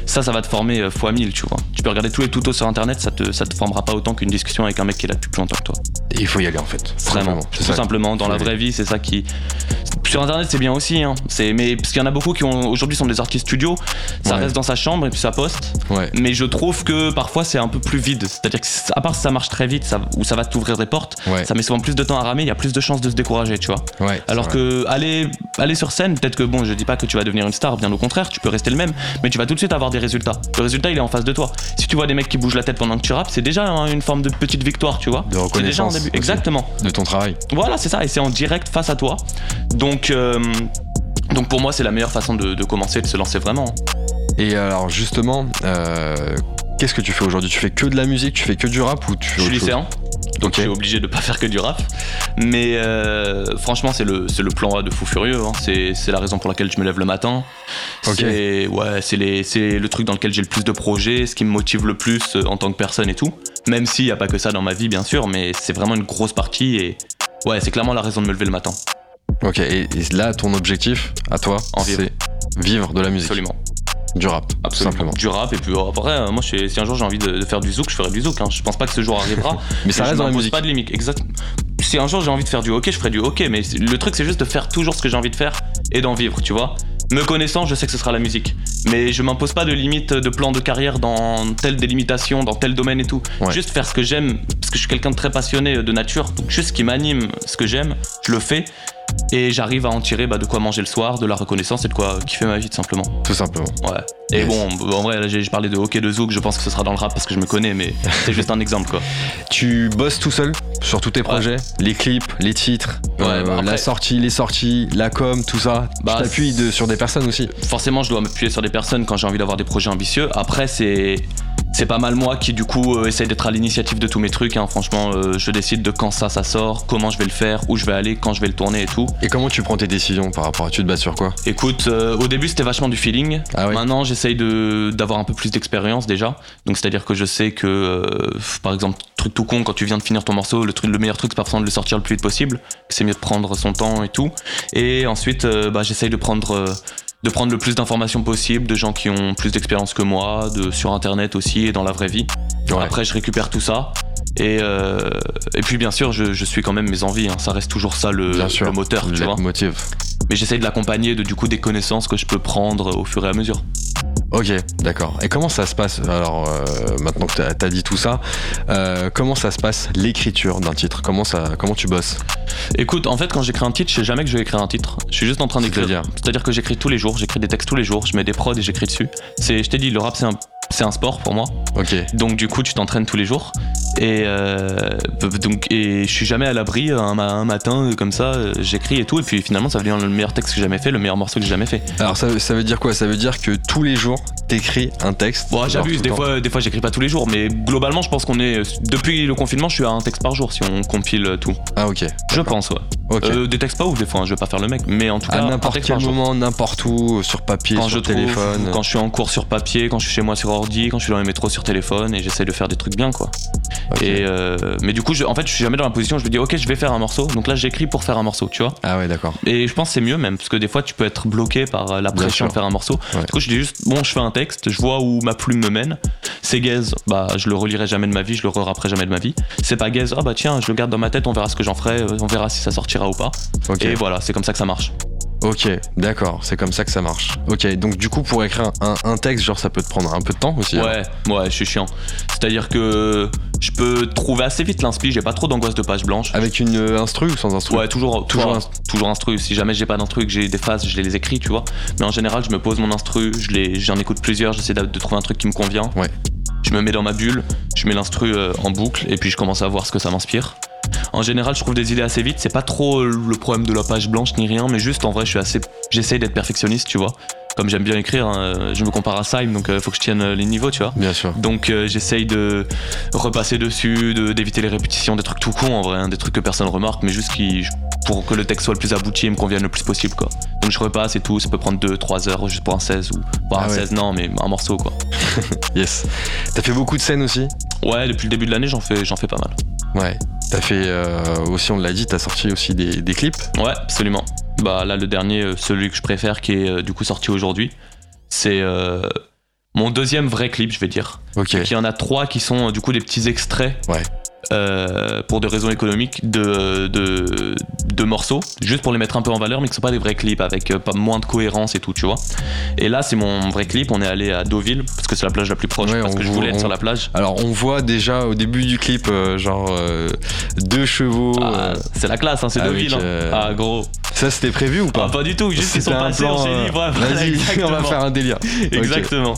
Speaker 3: ça, ça va te former euh, fois 1000, tu vois. Tu peux regarder tous les tutos sur internet, ça te, ça te formera pas autant qu'une discussion avec un mec qui est là depuis plus longtemps que toi.
Speaker 1: Et il faut y aller en fait.
Speaker 3: Vraiment, tout simplement. Dans la vraie vie, c'est ça qui. Sur internet, c'est bien aussi, hein. C'est mais parce qu'il y en a beaucoup qui ont aujourd'hui sont des artistes studio. Ça
Speaker 1: Ouais.
Speaker 3: reste dans sa chambre et puis ça poste.
Speaker 1: Ouais.
Speaker 3: Mais je trouve que parfois c'est un peu plus vide. C'est-à-dire que c- à part si ça marche très vite, ça, ou ça va t'ouvrir des portes,
Speaker 1: Ouais.
Speaker 3: ça met souvent plus de temps à ramer. Il y a plus de chances de se décourager, tu vois. Alors
Speaker 1: c'est
Speaker 3: que aller, aller sur scène, peut-être que bon, je dis pas que tu vas devenir une star, bien au contraire, tu peux rester le même, mais tu vas tout de suite avoir des résultats. Le résultat, il est en face de toi. Si tu vois des mecs qui bougent la tête pendant que tu rappes, c'est déjà hein, une forme de petite victoire, tu vois.
Speaker 1: De
Speaker 3: C'est déjà
Speaker 1: reconnaissance
Speaker 3: début. Exactement.
Speaker 1: de ton travail.
Speaker 3: Voilà, c'est ça, et c'est en direct face à toi. Donc, euh, donc pour moi, c'est la meilleure façon de, de commencer, de se lancer vraiment.
Speaker 1: Et alors justement, euh, qu'est-ce que tu fais aujourd'hui? Tu fais que de la musique Tu fais que du rap ou tu fais
Speaker 3: Je suis lycéen, donc je suis obligé de pas faire que du rap. Mais euh, franchement, c'est le, le plan A de fou furieux. hein. C'est, la raison pour laquelle je me lève le matin.
Speaker 1: Ok.
Speaker 3: C'est, ouais, le truc dans lequel j'ai le plus de projets, ce qui me motive le plus en tant que personne et tout. Même s'il n'y a pas que ça dans ma vie, bien sûr, mais c'est vraiment une grosse partie et ouais, c'est clairement la raison de me lever le matin.
Speaker 1: Ok, et, et là, ton objectif à toi, c'est vivre de la musique,
Speaker 3: Absolument.
Speaker 1: du rap,
Speaker 3: Absolument.
Speaker 1: simplement.
Speaker 3: Du rap et puis oh, après, euh, moi, je- si un jour j'ai envie de, de faire du zouk, je ferai du zouk. Hein. Je pense pas que ce jour arrivera.
Speaker 1: Mais ça reste dans la musique.
Speaker 3: pas de limite. Exact. Si un jour j'ai envie de faire du hockey, je ferai du hockey. Mais le truc, c'est juste de faire toujours ce que j'ai envie de faire et d'en vivre, tu vois. Me connaissant, je sais que ce sera la musique. Mais je m'impose pas de limite de plan de carrière dans telle délimitation, dans tel domaine et tout.
Speaker 1: Ouais.
Speaker 3: Juste faire ce que j'aime, parce que je suis quelqu'un de très passionné de nature. Donc juste ce qui m'anime, ce que j'aime, je le fais. Et j'arrive à en tirer bah, de quoi manger le soir, de la reconnaissance et de quoi kiffer ma vie, tout simplement.
Speaker 1: Tout simplement.
Speaker 3: Ouais. Et
Speaker 1: Yes.
Speaker 3: bon, en vrai, là, j'ai parlé de hockey de zouk, je pense que ce sera dans le rap parce que je me connais, mais c'est juste un exemple, quoi.
Speaker 1: Tu bosses tout seul sur tous tes projets, les clips, les titres,
Speaker 3: Ouais,
Speaker 1: euh,
Speaker 3: bah après-
Speaker 1: la sortie, les sorties, la com, tout ça.
Speaker 3: Bah,
Speaker 1: tu t'appuies de- sur des personnes aussi.
Speaker 3: Forcément, je dois m'appuyer sur des personnes quand j'ai envie d'avoir des projets ambitieux. Après, c'est. C'est pas mal moi qui du coup euh, essaye d'être à l'initiative de tous mes trucs. hein. Franchement, euh, je décide de quand ça, ça sort, comment je vais le faire, où je vais aller, quand je vais le tourner et tout.
Speaker 1: Et comment tu prends tes décisions par rapport à tu te bases sur quoi?
Speaker 3: Écoute, euh, au début c'était vachement du feeling.
Speaker 1: Ah.
Speaker 3: Maintenant j'essaye de d'avoir un peu plus d'expérience déjà. Donc c'est à dire que je sais que euh, par exemple truc tout con quand tu viens de finir ton morceau, le truc le meilleur truc c'est pas forcément de le sortir le plus vite possible. C'est mieux de prendre son temps et tout. Et ensuite bah, j'essaye de prendre euh, de prendre le plus d'informations possible de gens qui ont plus d'expérience que moi, de sur internet aussi et dans la vraie vie.
Speaker 1: Ouais.
Speaker 3: Après je récupère tout ça. Et, euh, et puis bien sûr je, je suis quand même mes envies, hein. ça reste toujours ça le,
Speaker 1: Bien sûr.
Speaker 3: le moteur, tu vois.
Speaker 1: motive.
Speaker 3: Mais j'essaye de l'accompagner de du coup des connaissances que je peux prendre au fur et à mesure.
Speaker 1: Ok, d'accord. Et comment ça se passe Alors, euh, maintenant que t'as as dit tout ça, euh, comment ça se passe l'écriture d'un titre? Comment ça, comment tu bosses?
Speaker 3: Écoute, en fait, quand j'écris un titre, je sais jamais que je vais écrire un titre. Je suis juste en train d'écrire.
Speaker 1: C'est-à-dire?
Speaker 3: Que j'écris tous les jours, j'écris des textes tous les jours, je mets des prods et j'écris dessus. Je t'ai dit, le rap c'est un, c'est un sport pour moi.
Speaker 1: Ok.
Speaker 3: Donc du coup, tu t'entraînes tous les jours. Et euh, donc, et je suis jamais à l'abri un, un matin euh, comme ça, euh, j'écris et tout, et puis finalement ça devient le meilleur texte que j'ai jamais fait, le meilleur morceau que j'ai jamais fait.
Speaker 1: Alors ça, ça veut dire quoi? Ça veut dire que tous les jours, t'écris un texte.
Speaker 3: Bon, j'abuse, des fois, des fois j'écris pas tous les jours, mais globalement je pense qu'on est depuis le confinement, je suis à un texte par jour si on compile tout.
Speaker 1: Ah ok.
Speaker 3: Je pense, ouais.
Speaker 1: Ok.
Speaker 3: Euh, des textes pas ouf des fois, hein, je vais pas faire le mec, mais en tout cas
Speaker 1: à n'importe quel moment, n'importe où, sur papier,
Speaker 3: quand
Speaker 1: sur
Speaker 3: je trouve,
Speaker 1: téléphone.
Speaker 3: quand je suis en cours sur papier, quand je suis chez moi sur ordi, quand je suis dans les métros sur téléphone et j'essaie de faire des trucs bien quoi.
Speaker 1: Ok.
Speaker 3: Et euh, mais du coup, je, en fait, je suis jamais dans la position où je me dis ok, je vais faire un morceau. Donc là, j'écris pour faire un morceau, tu vois.
Speaker 1: Ah ouais, d'accord.
Speaker 3: Et je pense que c'est mieux même parce que des fois, tu peux être bloqué par euh, la pression de faire un morceau.
Speaker 1: Ouais.
Speaker 3: Du coup, je dis juste bon, je fais un texte, je vois où ma plume me mène. C'est gaze, bah je le relirai jamais de ma vie, je le reraperai jamais de ma vie. C'est pas gaze, ah bah tiens, je le garde dans ma tête, on verra ce que j'en ferai, euh, on verra si ça sortira ou pas. Et voilà, c'est comme ça que ça marche.
Speaker 1: Ok, d'accord, c'est comme ça que ça marche. Ok, donc du coup, pour écrire un, un texte, genre, ça peut te prendre un peu de temps aussi. hein
Speaker 3: Ouais, ouais, je suis chiant. C'est-à-dire que je peux trouver assez vite l'inspi, j'ai pas trop d'angoisse de page blanche.
Speaker 1: Avec une euh, instru ou sans instru?
Speaker 3: Ouais, toujours,
Speaker 1: Toujours
Speaker 3: toujours, toujours instru. Si jamais j'ai pas d'instru, que j'ai des phases, je les écris, tu vois. Mais en général, je me pose mon instru, je j'en écoute plusieurs, j'essaie de, de trouver un truc qui me convient.
Speaker 1: Ouais.
Speaker 3: Je me mets dans ma bulle, je mets l'instru euh, en boucle et puis je commence à voir ce que ça m'inspire. En général, je trouve des idées assez vite. C'est pas trop le problème de la page blanche ni rien, mais juste en vrai, je suis assez. J'essaye d'être perfectionniste, tu vois. Comme j'aime bien écrire, hein, je me compare à Syme, donc il faut que je tienne euh, les niveaux, tu vois.
Speaker 1: Bien sûr.
Speaker 3: Donc euh, j'essaye de repasser dessus, de- d'éviter les répétitions, des trucs tout cons en vrai, hein, des trucs que personne remarque, mais juste qui, pour que le texte soit le plus abouti et me convienne le plus possible quoi. Donc je repasse et tout, ça peut prendre 2-3 heures juste pour un 16 ou pas
Speaker 1: Ah
Speaker 3: un
Speaker 1: ouais.
Speaker 3: 16 non mais un morceau quoi.
Speaker 1: Yes. T'as fait beaucoup de scènes aussi?
Speaker 3: Ouais depuis le début de l'année j'en fais, j'en fais pas mal.
Speaker 1: Ouais. T'as fait euh, aussi, on l'a dit, t'as sorti aussi des, des clips.
Speaker 3: Ouais absolument. Bah là le dernier, euh, celui que je préfère qui est euh, du coup sorti aujourd'hui, c'est euh, mon deuxième vrai clip je vais dire.
Speaker 1: Ok.
Speaker 3: Il y en a trois qui sont du coup des petits extraits.
Speaker 1: Ouais.
Speaker 3: Euh, pour des raisons économiques de, de, de morceaux, juste pour les mettre un peu en valeur, mais qui sont pas des vrais clips avec euh, pas moins de cohérence et tout, tu vois. Et là, c'est mon vrai clip. On est allé à Deauville parce que c'est la plage la plus proche,
Speaker 1: Ouais,
Speaker 3: parce
Speaker 1: on
Speaker 3: que je voulais être
Speaker 1: on-
Speaker 3: sur la plage.
Speaker 1: Alors, on voit déjà au début du clip, euh, genre, euh, deux chevaux.
Speaker 3: Ah, c'est la classe, hein, c'est Deauville. hein. Ah, gros.
Speaker 1: Ça, c'était prévu ou pas?
Speaker 3: Ah, pas du tout, juste ils sont passés, on
Speaker 1: plan,
Speaker 3: s'est dit, ouais, voilà,
Speaker 1: Vas-y, on va faire un délire.
Speaker 3: Exactement.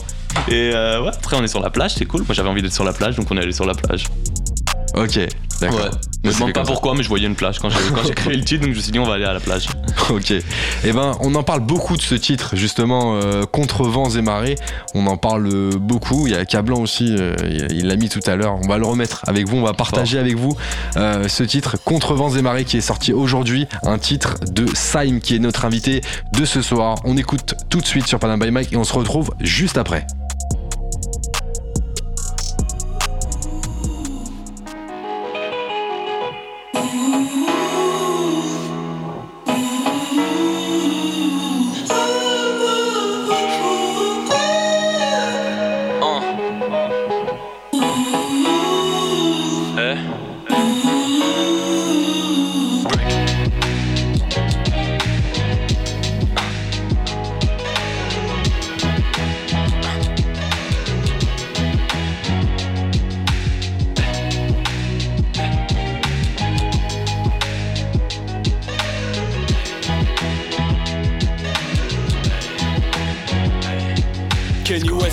Speaker 3: Et euh, ouais, après, on est sur la plage, c'est cool. Moi, j'avais envie d'être sur la plage, donc on est allé sur la plage.
Speaker 1: Ok, d'accord.
Speaker 3: Ouais. Je me demande pas pourquoi, mais je voyais une plage quand j'ai quand j'ai créé le titre, donc je me suis dit, on va aller à la plage.
Speaker 1: Ok. Eh ben, on en parle beaucoup de ce titre, justement, euh, Contre vents et marées. On en parle euh, beaucoup. Il y a Cablan aussi, euh, il il l'a mis tout à l'heure. On va le remettre avec vous, on va partager avec vous euh, ce titre, Contre vents et marées, qui est sorti aujourd'hui. Un titre de Saim, qui est notre invité de ce soir. On écoute tout de suite sur Panam by Mike et on se retrouve juste après.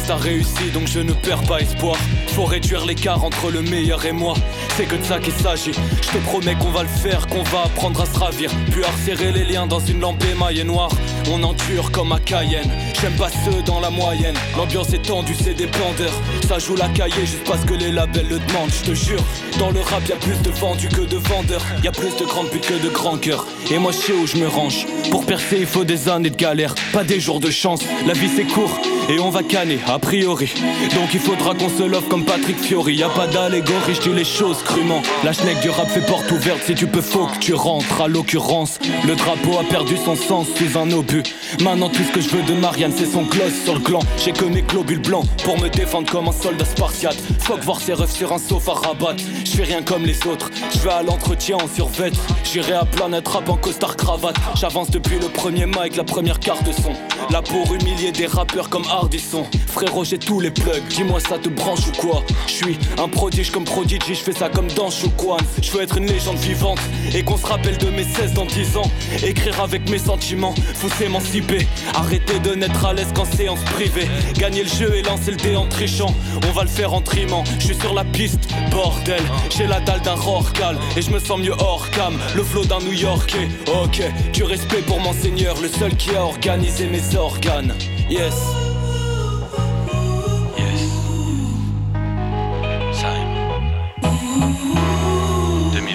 Speaker 4: Kanye West a réussi donc je ne perds pas espoir. Faut réduire l'écart entre le meilleur et moi. C'est que de ça qu'il s'agit. Je te promets qu'on va le faire, qu'on va apprendre à se ravir. Puis à resserrer les liens dans une lampe émaillée noire. On endure comme à Cayenne. J'aime pas ceux dans la moyenne. L'ambiance est tendue, c'est des bandeurs. Ça joue la cahier juste parce que les labels le demandent. Je te jure, dans le rap y a plus de vendus que de vendeurs. Y a plus de grandes putes que de grands cœurs. Et moi je sais où je me range. Pour percer il faut des années de galère Pas des jours de chance, la vie c'est court et on va canner, a priori. Donc il faudra qu'on se love comme Patrick Fiori. Y a pas d'allégorie, je dis les choses crûment. La schneck du rap fait porte ouverte. Si tu peux, faut que tu rentres. À l'occurrence, le drapeau a perdu son sens sous un obus. Maintenant, tout ce que je veux de Marianne, c'est son gloss sur le gland. J'ai que mes globules blancs pour me défendre comme un soldat spartiate. Fuck voir ses refs sur un sofa rabat. Je fais rien comme les autres. Je vais à l'entretien en survêt. J'irai à planète rap en costard cravate. J'avance depuis le premier mic, la première carte son. Là pour humilier des rappeurs comme Hardisson, frérot j'ai tous les plugs, dis-moi ça te branche ou quoi? Je suis un prodige comme Prodigy, je fais ça comme dans Chouquan Je veux être une légende vivante et qu'on se rappelle de mes 16 dans 10 ans. Écrire avec mes sentiments, faut s'émanciper. Arrêter de n'être à l'aise qu'en séance privée. Gagner le jeu et lancer le dé en trichant. On va le faire en trimant, je suis sur la piste, bordel. J'ai la dalle d'un rorcal et je me sens mieux hors cam. Le flow d'un New Yorkais, ok. Du respect pour mon seigneur, le seul qui a organisé mes organes. Yes.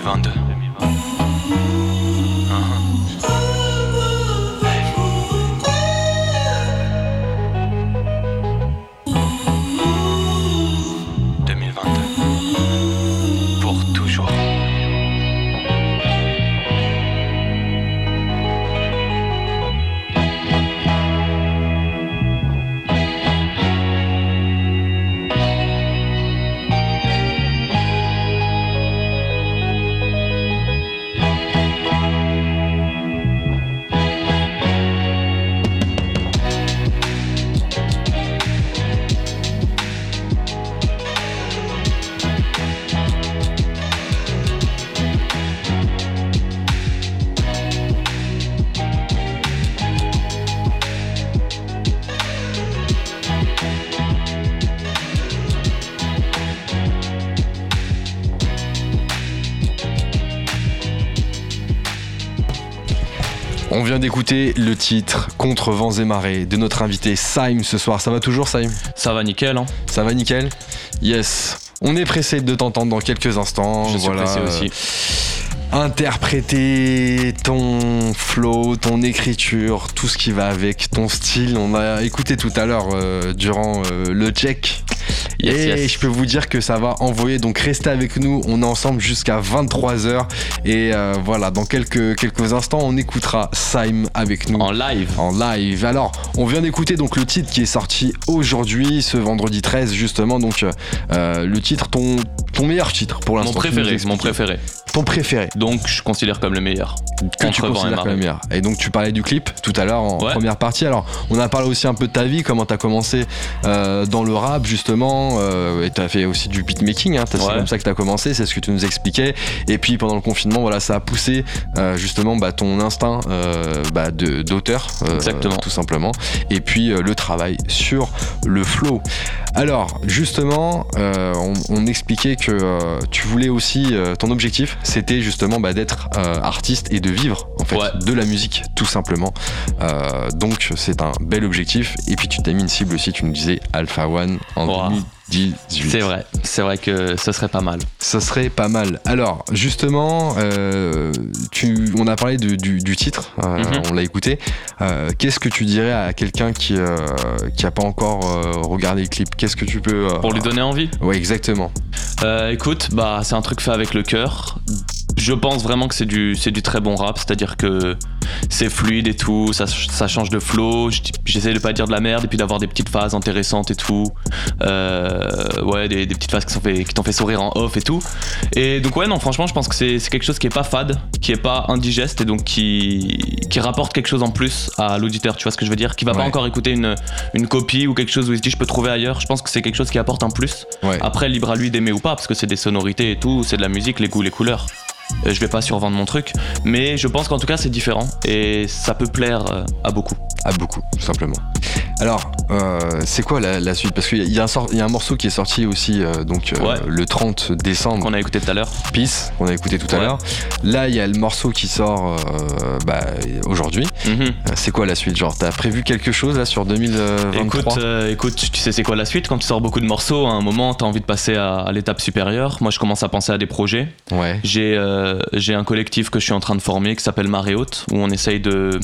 Speaker 3: 2022.
Speaker 1: D'écouter le titre Contre vents et marées de notre invité Saim ce soir. Ça va toujours Saim
Speaker 3: Ça va nickel, hein
Speaker 1: Ça va nickel? Yes. On est pressé de t'entendre dans quelques instants.
Speaker 3: Je suis pressé aussi.
Speaker 1: interpréter ton flow, ton écriture, tout ce qui va avec, ton style. On a écouté tout à l'heure euh, durant euh, le check.
Speaker 3: Yes,
Speaker 1: et
Speaker 3: yes.
Speaker 1: je peux vous dire que ça va envoyer. Donc restez avec nous. On est ensemble jusqu'à 23h. Et euh, voilà, dans quelques, quelques instants, on écoutera Saim avec nous
Speaker 3: En live.
Speaker 1: en live. Alors, on vient d'écouter donc le titre qui est sorti aujourd'hui, ce vendredi 13 justement. Donc euh, le titre, ton, ton meilleur titre pour
Speaker 3: Mon
Speaker 1: l'instant. nous
Speaker 3: préféré, mon préféré.
Speaker 1: Ton préféré
Speaker 3: Donc je considère comme le meilleur.
Speaker 1: Que tu considères comme meilleur. Et donc tu parlais du clip tout à l'heure en
Speaker 3: Ouais.
Speaker 1: première partie. Alors on a parlé aussi un peu de ta vie, comment t'as commencé euh, dans le rap justement, euh, et t'as fait aussi du beatmaking. Hein, C'est comme ça que t'as commencé, c'est ce que tu nous expliquais. Et puis pendant le confinement, voilà, ça a poussé euh, justement bah, ton instinct euh, bah, d'auteur,
Speaker 3: Exactement.
Speaker 1: tout simplement. Et puis le travail sur le flow. Alors justement, on, on expliquait que tu voulais aussi, ton objectif, c'était justement bah, d'être artiste et de vivre en fait
Speaker 3: Ouais.
Speaker 1: de la musique, tout simplement. Euh, donc c'est un bel objectif. Et puis tu t'es mis une cible aussi, tu nous disais Alpha One en
Speaker 3: Wow.
Speaker 1: 2018.
Speaker 3: C'est vrai, c'est vrai que ce serait pas mal.
Speaker 1: Ça serait pas mal. Alors, justement, euh, tu, on a parlé de- du, du titre, euh,
Speaker 3: Mhm.
Speaker 1: on l'a écouté. Qu'est-ce que tu dirais à quelqu'un qui qui a pas encore regardé le clip? Qu'est-ce que tu peux
Speaker 3: Pour lui donner envie?
Speaker 1: Ouais, exactement.
Speaker 3: Écoute, bah c'est un truc fait avec le cœur. Je pense vraiment que c'est du, c'est du très bon rap, c'est-à-dire que c'est fluide et tout, ça, ça change de flow. je- J'essaie de pas dire de la merde et puis d'avoir des petites phases intéressantes et tout. Euh, ouais, des, des petites phases qui sont fait- qui t'ont fait sourire en off et tout. Et donc ouais, non, franchement, je pense que c'est c'est quelque chose qui est pas fade, qui est pas indigeste et donc qui, qui rapporte quelque chose en plus à l'auditeur. Tu vois ce que je veux dire? Qui va
Speaker 1: Ouais.
Speaker 3: pas encore écouter une, une copie ou quelque chose où il se dit je peux trouver ailleurs. Je pense que c'est quelque chose qui apporte un plus.
Speaker 1: Ouais.
Speaker 3: Après, libre à lui d'aimer ou pas, parce que c'est des sonorités et tout, c'est de la musique, les goûts, les couleurs. Euh, Je vais pas survendre mon truc, mais je pense qu'en tout cas c'est différent et ça peut plaire euh, à beaucoup.
Speaker 1: À beaucoup, tout simplement. Alors, euh, c'est quoi la, la suite? Parce qu'il y, a- il y, a un morceau qui est sorti aussi euh, donc euh,
Speaker 3: Ouais.
Speaker 1: le 30 décembre,
Speaker 3: Qu'on a écouté tout à l'heure.
Speaker 1: Peace, qu'on a écouté tout à l'heure. Là, il y a le morceau qui sort bah, aujourd'hui.
Speaker 3: Mhm.
Speaker 1: C'est quoi la suite? Genre, t'as prévu quelque chose là sur 2023
Speaker 3: Écoute, écoute, tu sais c'est quoi la suite? Quand tu sors beaucoup de morceaux, à un moment t'as envie de passer à, à l'étape supérieure. Moi je commence à penser à des projets.
Speaker 1: Ouais.
Speaker 3: J'ai euh, j'ai un collectif que je suis en train de former qui s'appelle Marée Haute, où on essaye de,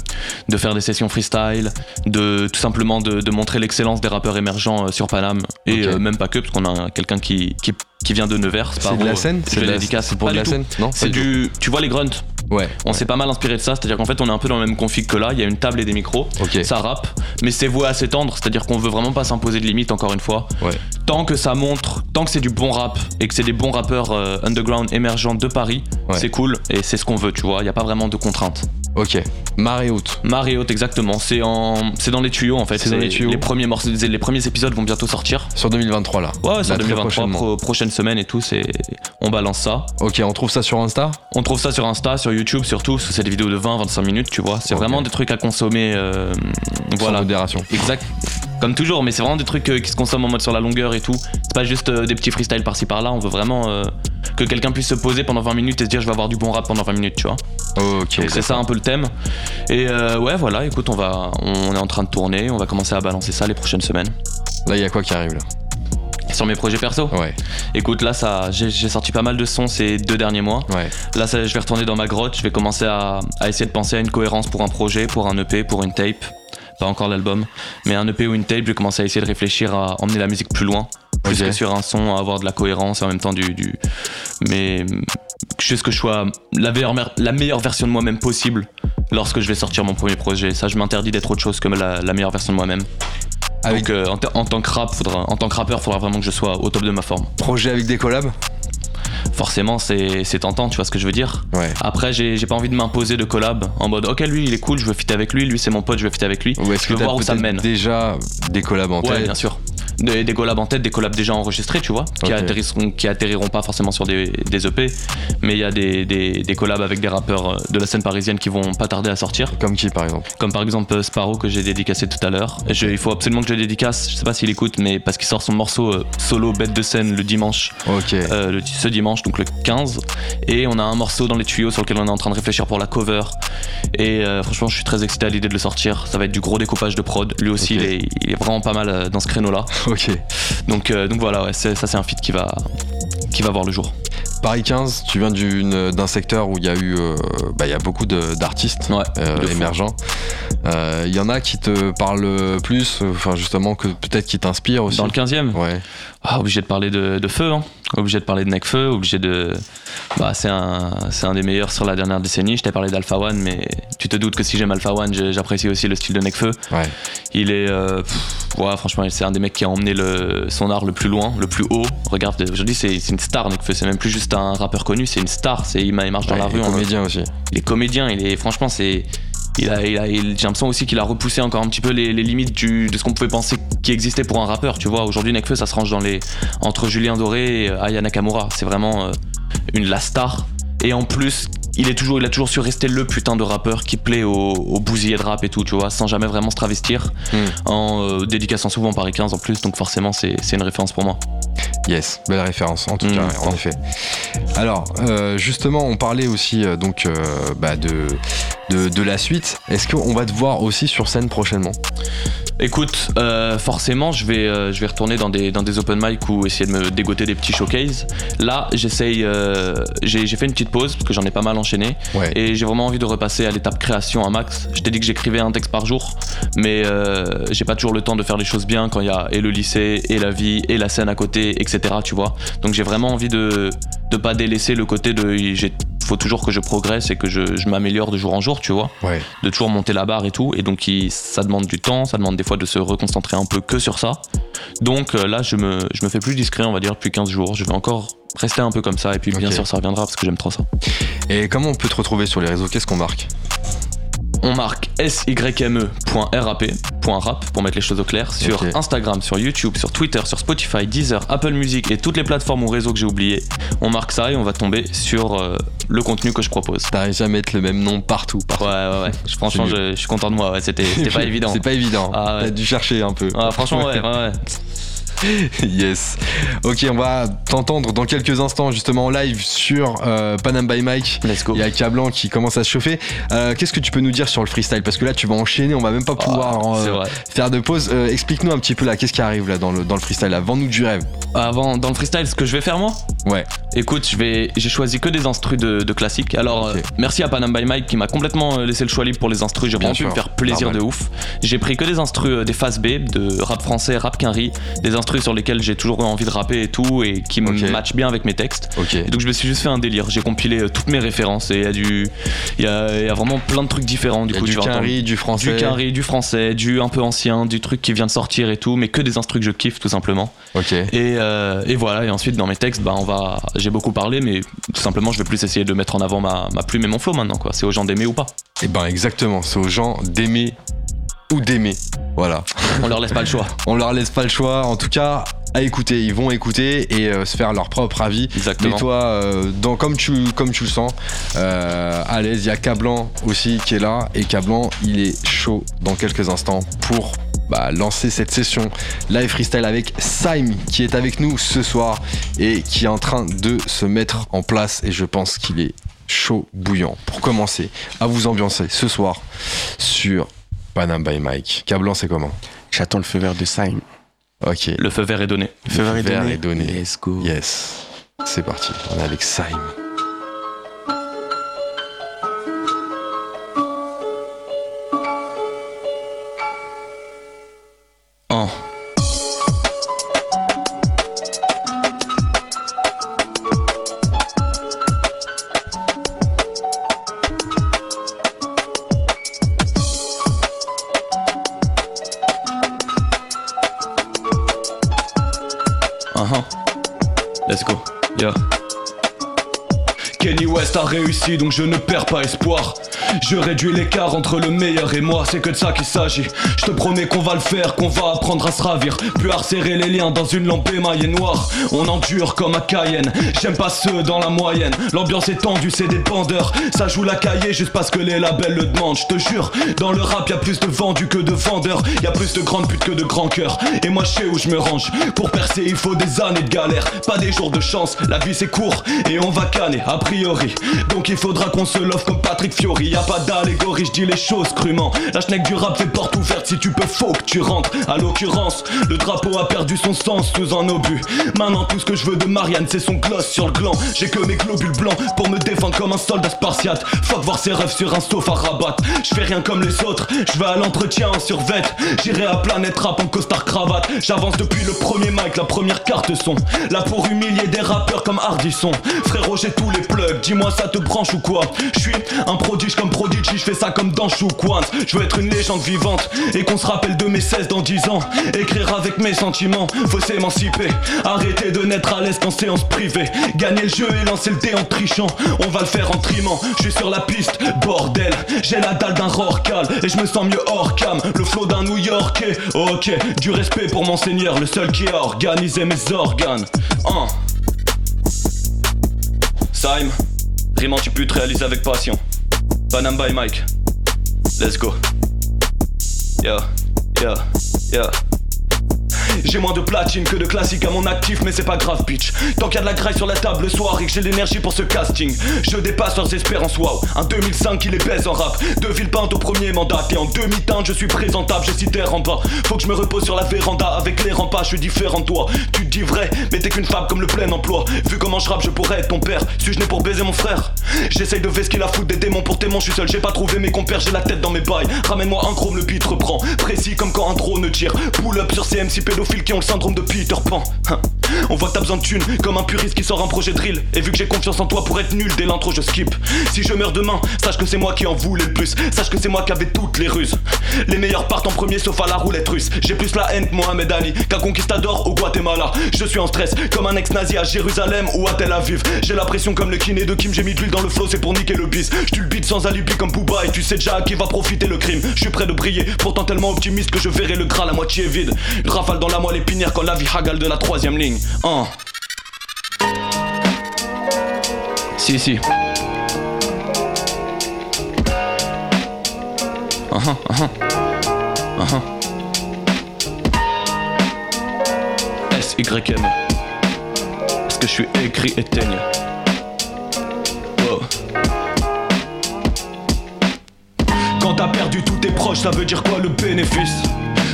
Speaker 3: de faire des sessions freestyle, de tout simplement de, de montrer l'excellence des rappeurs émergents euh, sur Paname, et euh, même pas que, parce qu'on a quelqu'un qui, qui, qui vient de Nevers.
Speaker 1: C'est de la scène
Speaker 3: C'est
Speaker 1: de la-
Speaker 3: dédicace.
Speaker 1: c'est pour
Speaker 3: Pas
Speaker 1: de la scène Non
Speaker 3: C'est du. Tu vois les grunts.
Speaker 1: Ouais.
Speaker 3: On s'est pas mal inspiré de ça, c'est-à-dire qu'en fait on est un peu dans le même config que là, il y a une table et des micros, ça rappe, mais c'est voué à s'étendre, c'est-à-dire qu'on veut vraiment pas s'imposer de limites encore une fois.
Speaker 1: Ouais.
Speaker 3: Tant que ça montre, tant que c'est du bon rap et que c'est des bons rappeurs euh, underground émergents de Paris,
Speaker 1: Ouais.
Speaker 3: c'est cool et c'est ce qu'on veut, tu vois, il y a pas vraiment de contraintes.
Speaker 1: Ok. Marée haute.
Speaker 3: Marée haute, exactement. C'est en, c'est dans les tuyaux en fait.
Speaker 1: C'est dans les tuyaux.
Speaker 3: Les premiers morceaux, les premiers épisodes vont bientôt sortir.
Speaker 1: Sur 2023 là.
Speaker 3: Ouais, sur
Speaker 1: Là, très
Speaker 3: 2023,
Speaker 1: prochainement.
Speaker 3: pro- prochaine semaine et tout, c'est, on balance ça.
Speaker 1: Ok, on trouve ça sur Insta?
Speaker 3: On trouve ça sur Insta, sur YouTube surtout, c'est des vidéos de 20-25 minutes, tu vois. C'est vraiment des trucs à consommer. euh,
Speaker 1: Sans
Speaker 3: voilà.
Speaker 1: modération.
Speaker 3: Exact. Comme toujours, mais c'est vraiment des trucs euh, qui se consomment en mode sur la longueur et tout. C'est pas juste euh, des petits freestyles par-ci par-là. On veut vraiment euh, que quelqu'un puisse se poser pendant 20 minutes et se dire je vais avoir du bon rap pendant 20 minutes, tu vois.
Speaker 1: Ok.
Speaker 3: C'est ça un peu le thème. Et ouais, voilà, écoute, on va, on est en train de tourner, on va commencer à balancer ça les prochaines semaines.
Speaker 1: Là, il y a quoi qui arrive là?
Speaker 3: Sur mes projets perso,
Speaker 1: Ouais,
Speaker 3: écoute, là, ça, j'ai j'ai sorti pas mal de sons ces deux derniers mois.
Speaker 1: ouais.
Speaker 3: Là, ça, je vais retourner dans ma grotte, je vais commencer à, à essayer de penser à une cohérence pour un projet, pour un EP, pour une tape. Pas encore l'album, mais un EP ou une tape, je vais commencer à essayer de réfléchir à emmener la musique plus loin. Plus que sur un son, à avoir de la cohérence et en même temps du. du mais juste que je sois la meilleure, la meilleure version de moi-même possible lorsque je vais sortir mon premier projet. Ça, je m'interdis d'être autre chose que la, la meilleure version de moi-même.
Speaker 1: Avec
Speaker 3: Donc, euh, en tant que rap, faudra, en tant que rappeur, faudra vraiment que je sois au top de ma forme.
Speaker 1: projet avec des collabs?
Speaker 3: Forcément, c'est tentant, tu vois ce que je veux dire
Speaker 1: Ouais.
Speaker 3: Après, j'ai j'ai pas envie de m'imposer de collab en mode ok, lui il est cool, je veux fitter avec lui, lui c'est mon pote, je veux fitter avec lui.
Speaker 1: Ou est-ce que
Speaker 3: voir où ça mène.
Speaker 1: déjà des collabs en
Speaker 3: Ouais,
Speaker 1: tête
Speaker 3: bien sûr. Des, des collabs en tête, des collabs déjà enregistrés, tu vois, qui, atterriront, qui atterriront pas forcément sur des, des EP, mais il y a des, des, des collabs avec des rappeurs euh, de la scène parisienne qui vont pas tarder à sortir,
Speaker 1: Comme qui par exemple?
Speaker 3: Comme par exemple euh, Sparrow que j'ai dédicacé tout à l'heure. Il faut absolument que je le dédicace, je sais pas s'il écoute, mais parce qu'il sort son morceau euh, solo bête de scène le dimanche
Speaker 1: Ok.
Speaker 3: euh, le- ce dimanche, donc le 15. Et on a un morceau dans les tuyaux sur lequel on est en train de réfléchir pour la cover. Et euh, franchement, je suis très excité à l'idée de le sortir. Ça va être du gros découpage de prod. Lui aussi, il, est, il est vraiment pas mal dans ce créneau-là.
Speaker 1: Ok.
Speaker 3: Donc, euh, donc voilà, ouais, ça c'est un feat qui va, qui va voir le jour.
Speaker 1: Paris 15, tu viens d'un secteur où il y a eu, euh, bah, y a beaucoup d'artistes
Speaker 3: Ouais,
Speaker 1: euh, émergents. Euh, Il y en a qui te parlent plus, enfin justement que peut-être qui t'inspirent aussi.
Speaker 3: Dans le 15e,
Speaker 1: Ouais.
Speaker 3: Ah, obligé de parler de, de feu, hein. obligé de parler de Necfeu, obligé de. Bah, c'est un, c'est un des meilleurs sur la dernière décennie. Je t'ai parlé d'Alpha One, mais tu te doutes que si j'aime Alpha One, j'apprécie aussi le style de Necfeu.
Speaker 1: Ouais.
Speaker 3: Il est, euh, pff, ouais, franchement, c'est un des mecs qui a emmené le, son art le plus loin, le plus haut. Regarde, aujourd'hui, c'est c'est une star, Nekfeu. C'est même plus juste un rappeur connu, c'est une star. C'est il, ma- il marche dans
Speaker 1: Ouais,
Speaker 3: la
Speaker 1: il
Speaker 3: rue.
Speaker 1: est
Speaker 3: on-
Speaker 1: comédien aussi.
Speaker 3: il est comédien. Il est, franchement, c'est, il a, il a, il- j'ai l'impression aussi qu'il a repoussé encore un petit peu les, les limites du, de ce qu'on pouvait penser qui existait pour un rappeur. Tu vois, aujourd'hui, Nekfeu, ça se range dans les, entre Julien Doré et Aya Nakamura. C'est vraiment euh, une la star. Et en plus, il est toujours, il a toujours su rester le putain de rappeur qui plaît aux, aux bousillés de rap et tout, tu vois, sans jamais vraiment se travestir,
Speaker 1: Hmm.
Speaker 3: en euh, dédicaçant souvent Paris 15 en plus, donc forcément c'est c'est une référence pour moi.
Speaker 1: Yes, belle référence en tout
Speaker 3: Mm.
Speaker 1: cas, en effet. Alors, euh, justement, on parlait aussi euh, donc euh, bah, de, de de la suite. Est-ce qu'on va te voir aussi sur scène prochainement?
Speaker 3: Écoute, euh, forcément, je vais, euh, je vais retourner dans des, dans des open mic ou essayer de me dégoter des petits showcases. Là, j'essaye, euh, j'ai j'ai fait une petite pause parce que j'en ai pas mal enchaîné
Speaker 1: Ouais.
Speaker 3: et j'ai vraiment envie de repasser à l'étape création à max. Je t'ai dit que j'écrivais un texte par jour, mais j'ai pas toujours le temps de faire les choses bien quand il y a et le lycée, et la vie, et la scène à côté, etc. Tu vois. Donc j'ai vraiment envie de de pas délaisser le côté de j'ai faut toujours que je progresse et que je, je m'améliore de jour en jour, tu vois
Speaker 1: Ouais.
Speaker 3: de toujours monter la barre et tout. Et donc, il- ça demande du temps, ça demande des fois de se reconcentrer un peu que sur ça. Donc euh, là, je me, je me fais plus discret, on va dire, depuis 15 jours. Je vais encore rester un peu comme ça. Et puis, bien sûr, ça reviendra parce que j'aime trop ça.
Speaker 1: Et comment on peut te retrouver sur les réseaux? Qu'est-ce qu'on marque?
Speaker 3: On marque syme.rap.rap pour mettre les choses au clair sur. Instagram, sur YouTube, sur Twitter, sur Spotify, Deezer, Apple Music et toutes les plateformes ou réseaux que j'ai oubliés. On marque ça et on va tomber sur euh, le contenu que je propose.
Speaker 1: Réussi à mettre le même nom partout. partout.
Speaker 3: Ouais, ouais, ouais. Je- Franchement, je, je suis content de moi. Ouais, C'était c'était pas évident.
Speaker 1: C'est pas évident.
Speaker 3: Ah ouais.
Speaker 1: T'as dû chercher un peu.
Speaker 3: Ah, franchement, ouais, ouais, ouais.
Speaker 1: yes. Ok, on va t'entendre dans quelques instants justement en live sur euh, Panam by Mike.
Speaker 3: Let's go.
Speaker 1: Il y a Cablan qui commence à se chauffer. Euh, Qu'est-ce que tu peux nous dire sur le freestyle? Parce que là, tu vas enchaîner, on va même pas pouvoir
Speaker 3: Ah,
Speaker 1: euh,
Speaker 3: c'est vrai.
Speaker 1: faire de pause. Euh, Explique-nous un petit peu là, qu'est-ce qui arrive là dans le, dans le freestyle? Là Vends-nous du rêve.
Speaker 3: Avant, dans le freestyle, ce que je vais faire moi?
Speaker 1: Ouais.
Speaker 3: Écoute, je vais, j'ai choisi que des instrus de, de classiques. Alors, euh, merci à Panam by Mike qui m'a complètement euh, laissé le choix libre pour les instrus. J'ai
Speaker 1: Bien
Speaker 3: vraiment pu me faire plaisir
Speaker 1: normal.
Speaker 3: de ouf. J'ai pris que des instrus, euh, des phases B, de rap français, rap quinri, des instrus sur lesquels j'ai toujours envie de rapper et tout, et qui me matchent bien avec mes textes.
Speaker 1: Ok.
Speaker 3: Et donc je me suis juste fait un délire. J'ai compilé euh, toutes mes références et il y a du, il y a, il y a vraiment plein de trucs différents. Du
Speaker 1: y a
Speaker 3: coup,
Speaker 1: du quinri, du français.
Speaker 3: du quinri, du français, du un peu ancien, du truc qui vient de sortir et tout, mais que des instrus que je kiffe tout simplement.
Speaker 1: Ok.
Speaker 3: Et, euh, et voilà, et ensuite dans mes textes, bah, on,
Speaker 4: va, j'ai beaucoup parlé, mais tout simplement, je vais plus essayer de mettre en avant ma, ma plume et mon flow maintenant, quoi. C'est aux gens d'aimer ou pas.
Speaker 1: Et ben exactement, c'est aux gens d'aimer ou d'aimer. Voilà.
Speaker 4: On leur laisse pas le choix.
Speaker 1: On leur laisse pas le choix. En tout cas, à écouter. Ils vont écouter et euh, se faire leur propre avis.
Speaker 4: Exactement.
Speaker 1: Mais toi, euh, dans, comme, tu, comme tu le sens, euh, à l'aise, il y a Cablan aussi qui est là. Et Cablan, il est chaud dans quelques instants pour bah, lancer cette session live freestyle avec Saim qui est avec nous ce soir et qui est en train de se mettre en place. Et je pense qu'il est chaud bouillant pour commencer à vous ambiancer ce soir sur Panam by Mike. Cablan, c'est comment
Speaker 2: J'attends le feu vert de Saim.
Speaker 1: Ok.
Speaker 4: Le feu vert est donné.
Speaker 2: Le feu vert est
Speaker 1: vert
Speaker 2: donné.
Speaker 1: est donné.
Speaker 2: Let's go.
Speaker 1: Yes. C'est parti. On est avec Saim.
Speaker 4: Donc je ne perds pas espoir. Je réduis l'écart entre le meilleur et moi, c'est que de ça qu'il s'agit. Je te promets qu'on va le faire, qu'on va apprendre à se ravir. Plus à les liens dans une lampe émaillée noire. On endure comme à Cayenne. J'aime pas ceux dans la moyenne. L'ambiance est tendue, c'est des bandeurs. Ça joue la cahier juste parce que les labels le demandent. Je te jure, dans le rap y a plus de vendus que de vendeurs. Y a plus de grandes putes que de grands cœurs. Et moi je sais où je me range. Pour percer, il faut des années de galère. Pas des jours de chance. La vie c'est court et on va canner a priori. Donc il faudra qu'on se love comme Patrick Fiori. Pas d'allégorie, je dis les choses crûment. La schneck du rap fait porte ouverte si tu peux, faut que tu rentres. À l'occurrence, le drapeau a perdu son sens sous un obus. Maintenant, tout ce que je veux de Marianne, c'est son gloss sur le gland. J'ai que mes globules blancs pour me défendre comme un soldat spartiate. Fuck voir ses rêves sur un sofa rabat. Je fais rien comme les autres, je vais à l'entretien en survette. J'irai à Planète Rap en costard cravate. J'avance depuis le premier mic, la première carte son. Là pour humilier des rappeurs comme Hardisson. Frérot, j'ai tous les plugs, dis-moi ça te branche ou quoi? Je suis un prodige comme Prodigy, je fais ça comme dans Chou. Je veux être une légende vivante et qu'on se rappelle de mes 16 dans 10 ans. Écrire avec mes sentiments, faut s'émanciper. Arrêter de naître à l'aise en séance privée. Gagner le jeu et lancer le dé en trichant. On va le faire en trimant. Je suis sur la piste, bordel. J'ai la dalle d'un rorcal et je me sens mieux hors cam. Le flow d'un New Yorkais. Ok, du respect pour mon seigneur, le seul qui a organisé mes organes. Hein. Saim, rimant tu peux te avec passion. Panam by Mike. Let's go. Yeah, yeah, yeah. J'ai moins de platine que de classique à mon actif, mais c'est pas grave, bitch. Tant qu'il y a de la graille sur la table le soir et que j'ai l'énergie pour ce casting, je dépasse leurs espérances, waouh. Un 2005 qui les baise en rap. De Villepinte au premier mandat, et en demi-teinte, je suis présentable, je cite en bas. Faut que je me repose sur la véranda avec les remparts, je suis différent de toi. Tu te dis vrai, mais t'es qu'une femme comme le plein emploi. Vu comment je rappe, je pourrais être ton père. Suis-je né pour baiser mon frère? J'essaye de vesquer la foudre des démons pour témoin, je suis seul, j'ai pas trouvé mes compères, j'ai la tête dans mes bails. Ramène-moi un chrome, le beat reprend. Précis comme quand un drone tire. Pull up sur ces MC pédophiles qui ont le syndrome de Peter Pan. Hein. On voit que t'as besoin de thunes, comme un puriste qui sort un projet drill. Et vu que j'ai confiance en toi pour être nul dès l'intro, je skip. Si je meurs demain, sache que c'est moi qui en voulais le plus. Sache que c'est moi qui avais toutes les ruses. Les meilleurs partent en premier sauf à la roulette russe. J'ai plus la haine Mohamed Ali qu'un conquistador au Guatemala. Je suis en stress comme un ex-nazi à Jérusalem ou à Tel Aviv. J'ai la pression comme le kiné de Kim, j'ai mis de l'huile dans le flow, c'est pour niquer le bis. Je le beat sans alibi comme Booba et tu sais déjà à qui va profiter le crime. Je suis prêt de briller, pourtant tellement optimiste que je verrai le gras la moitié vide. Rafale dans la moelle épinière quand la vie hagale de la troisième ligne. Hein. Si, si. Uh-huh, uh-huh. Uh-huh. S-Y-M. Est-ce que je suis écrit éteigne Wow. Quand t'as perdu tous tes proches, ça veut dire quoi le bénéfice?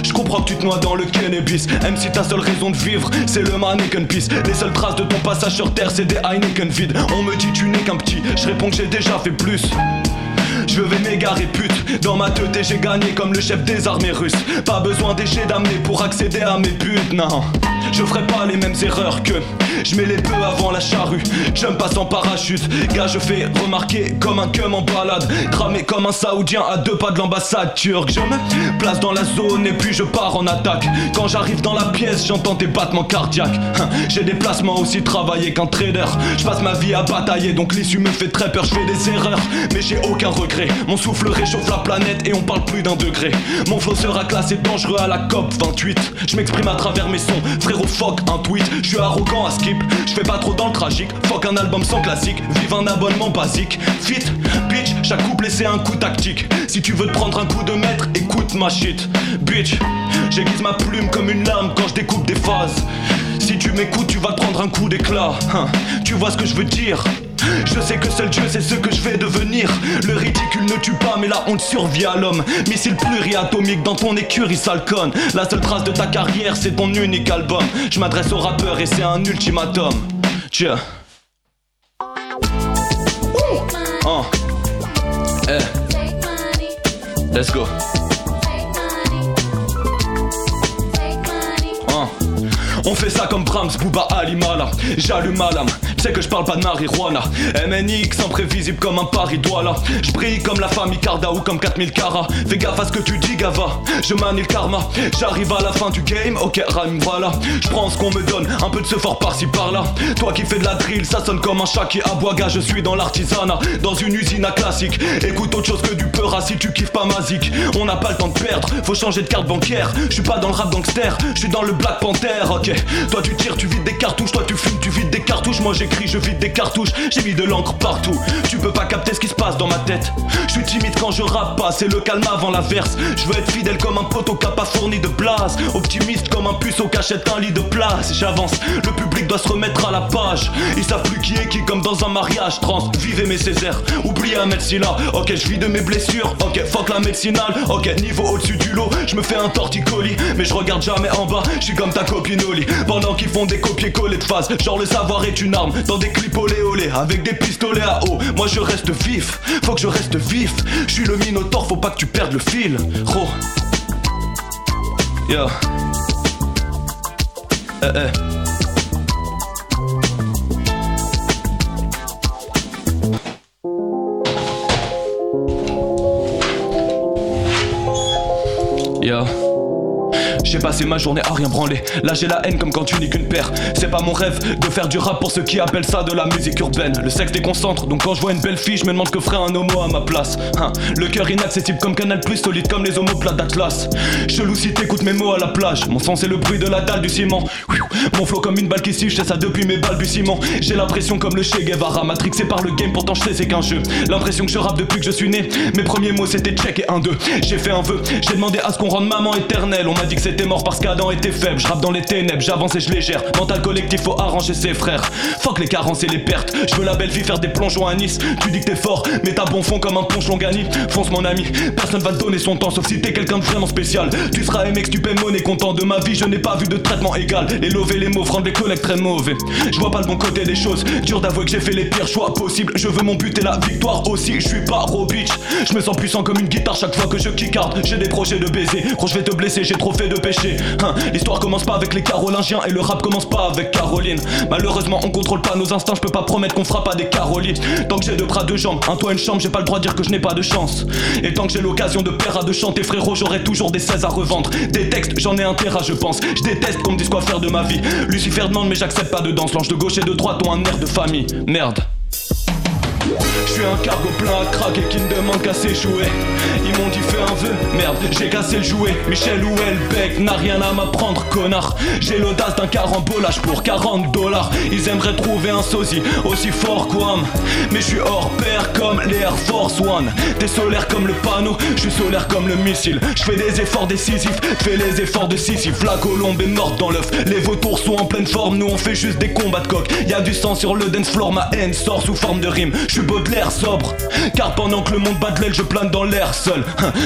Speaker 4: Je comprends que tu te noies dans le cannabis. Même si ta seule raison de vivre c'est le mannequin peace Les seules traces de ton passage sur terre c'est des Heineken vides. On me dit tu n'es qu'un petit. Je réponds que j'ai déjà fait plus. Je vais m'égarer pute. Dans ma tête j'ai gagné comme le chef des armées russes. Pas besoin des d'amener pour accéder à mes buts, non. Je ferai pas les mêmes erreurs que je mets les bœufs avant la charrue. Jump passe en parachute, gars, je fais remarquer comme un cum en balade. Cramé comme un saoudien à deux pas de l'ambassade turque. Je me place dans la zone et puis je pars en attaque. Quand j'arrive dans la pièce, j'entends des battements cardiaques. Hein, j'ai des placements aussi travaillés qu'un trader. Je passe ma vie à batailler, donc l'issue me fait très peur. Je fais des erreurs, mais j'ai aucun regret. Mon souffle réchauffe la planète et on parle plus d'un degré. Mon flow sera classé dangereux à la COP 28. Je m'exprime à travers mes sons, frérot fuck un tweet. Je suis arrogant à skip, je fais pas trop dans le tragique. Fuck un album sans classique, vive un abonnement basique. Fit, bitch, chaque couple c'est un coup tactique. Si tu veux te prendre un coup de maître, écoute ma shit. Bitch, j'aiguise ma plume comme une lame quand je découpe des phases. Si tu m'écoutes, tu vas te prendre un coup d'éclat. Hein, tu vois ce que je veux dire? Je sais que seul Dieu sait ce que je vais devenir. Le ridicule ne tue pas, mais la honte survit à l'homme. Missile pluriatomique dans ton écurie, sale conne. La seule trace de ta carrière, c'est ton unique album. Je m'adresse aux rappeurs et c'est un ultimatum. Tiens. Oh. Eh. Let's go. Oh. On fait ça comme Brahms, Booba, Alimala. J'allume ma lame, c'est que je parle pas de marijuana. MNX imprévisible comme un Paris Douala. Je brille comme la famille Carda ou comme 4000 Cara. Fais gaffe à ce que tu dis, Gava. Je manie le karma. J'arrive à la fin du game, ok, rime, voilà. Je prends ce qu'on me donne, un peu de ce fort par-ci par-là. Toi qui fais de la drill, ça sonne comme un chat qui aboie, gars. Je suis dans l'artisanat, dans une usine à classique. Écoute autre chose que du peur si tu kiffes pas ma zik. On n'a pas le temps de perdre, faut changer de carte bancaire. Je suis pas dans le rap gangster, je suis dans le Black Panther, ok. Toi tu tires, tu vides des cartouches, toi tu fumes, tu vides des cartouches. Moi je vide des cartouches. J'ai mis de l'encre partout. Tu peux pas capter ce qui se passe dans ma tête. Je suis timide quand je rappe c'est le calme avant l'averse. Je veux être fidèle comme un poteau qui pas fourni de blase. Optimiste comme un puceau cachette un lit de place. J'avance, le public doit se remettre à la page. Ils savent plus qui est qui comme dans un mariage trans. Vivez mes Césaires, oubliez un là Ok, je vis de mes blessures. Ok, fuck la médecinale. Ok, niveau au-dessus du lot, je me fais un torticolis. Mais je regarde jamais en bas, je suis comme ta copine Oli. Pendant qu'ils font des copier-coller de phase. Genre le savoir est une arme dans des clips olé olé avec des pistolets à eau. Moi je reste vif, faut que je reste vif. Je suis le minotaure, faut pas que tu perdes le fil. Yo. Eh eh. Yo. J'ai passé ma journée à rien branler. Là j'ai la haine comme quand tu n'es qu'une paire. C'est pas mon rêve de faire du rap pour ceux qui appellent ça de la musique urbaine. Le sexe déconcentre, donc quand je vois une belle fille, je me demande que ferait un homo à ma place. Hein. Le cœur inaccessible comme Canal Plus, solide comme les homoplates d'Atlas. Chelou si t'écoutes mes mots à la plage. Mon son c'est le bruit de la dalle du ciment. Mon flow comme une balle qui siffle, ça depuis mes balbutiements. J'ai l'impression comme le Che Guevara, matrixé par le game, pourtant je sais c'est qu'un jeu. L'impression que je rappe depuis que je suis né. Mes premiers mots c'était check et un deux. J'ai fait un vœu, j'ai demandé à ce qu'on rende maman éternelle. On m'a dit que c'était mort parce qu'Adam était faible. Je rappe dans les ténèbres, j'avance et je les gère. Mental collectif, faut arranger ses frères. Fuck les carences et les pertes. Je veux la belle vie faire des plongeons à Nice. Tu dis que t'es fort, mais t'as bon fond comme un ponche Longani. Fonce mon ami, personne va te donner son temps sauf si t'es quelqu'un de vraiment spécial. Tu seras MX, tu paies monnaie, content de ma vie. Je n'ai pas vu de traitement égal. Les lever les mots, rendre les collègues très mauvais. Je vois pas le bon côté des choses. Dur d'avouer que j'ai fait les pires choix possibles. Je veux mon but et la victoire aussi. Je suis pas bitch. Je me sens puissant comme une guitare chaque fois que je kickarde. J'ai des projets de baiser. Gros, je vais te blesser, j'ai trop fait de Hein, L'histoire commence pas avec les Carolingiens et le rap commence pas avec Caroline. Malheureusement, on contrôle pas nos instincts. Je peux pas promettre qu'on fera pas des Carolines. Tant que j'ai deux bras, deux jambes, un toit, une chambre, j'ai pas le droit de dire que je n'ai pas de chance. Et tant que j'ai l'occasion de plaire à de chanter, frérot, j'aurai toujours des 16 à revendre. Des textes, j'en ai un terrain, je pense. Je déteste qu'on me dise quoi faire de ma vie. Lucifer demande, mais j'accepte pas de danse. L'ange de gauche et de droite ont un air de famille. Merde. Suis un cargo plein à craquer qui ne demande qu'à s'échouer. Ils m'ont dit fais un vœu, merde, j'ai cassé le jouet. Michel Houellebecq n'a rien à m'apprendre, connard. J'ai l'audace d'un carambolage pour 40 dollars. Ils aimeraient trouver un sosie aussi fort qu'Ouam. Mais je suis hors pair comme les Air Force One. T'es solaire comme le panneau, je suis solaire comme le missile. Je fais des efforts décisifs, fais les efforts de. La colombe est morte dans l'œuf, les vautours sont en pleine forme. Nous on fait juste des combats de coq. Y a du sang sur le dance floor, ma haine sort sous forme de rime. Je suis Baudelaire sobre. Car pendant que le monde bat de l'aile, je plane dans l'air seul.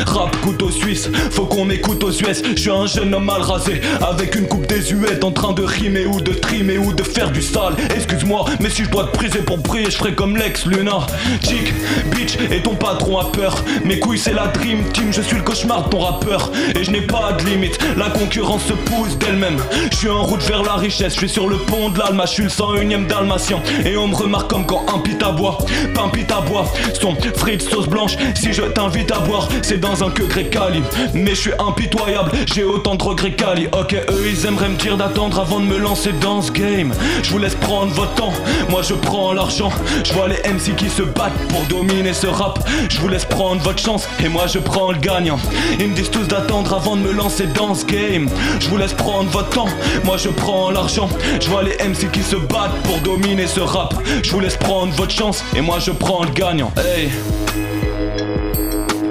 Speaker 4: Rap couteau suisse, faut qu'on m'écoute aux US. Je suis un jeune homme mal rasé, avec une coupe désuète, en train de rimer ou de trimer ou de faire du sale. Excuse-moi, mais si je dois te priser pour prier, je ferai comme Lex Luna. Chick, bitch, et ton patron a peur. Mes couilles, c'est la dream team, je suis le cauchemar de ton rappeur. Et je n'ai pas de limite, la concurrence se pousse d'elle-même. Je suis en route vers la richesse, je suis sur le pont de l'Alma, je suis le 101ème dalmatien. Et on me remarque comme quand un pit à bois, pas un à bois, son frites sauce blanche. Si je t'invite à boire, c'est dans un que grec cali. Mais je suis impitoyable, j'ai autant de regrets cali. Ok, eux ils aimeraient me dire d'attendre avant de me lancer dans ce game. Je vous laisse prendre votre temps, moi je prends l'argent. Je vois les MC qui se battent pour dominer ce rap. Je vous laisse prendre votre chance et moi je prends le gagnant. Ils me disent tous d'attendre avant de me lancer dans ce game. Je vous laisse prendre votre temps, moi je prends l'argent. Je vois les MC qui se battent pour dominer ce rap. Je vous laisse prendre votre chance et moi je prends le gagnant. Hey.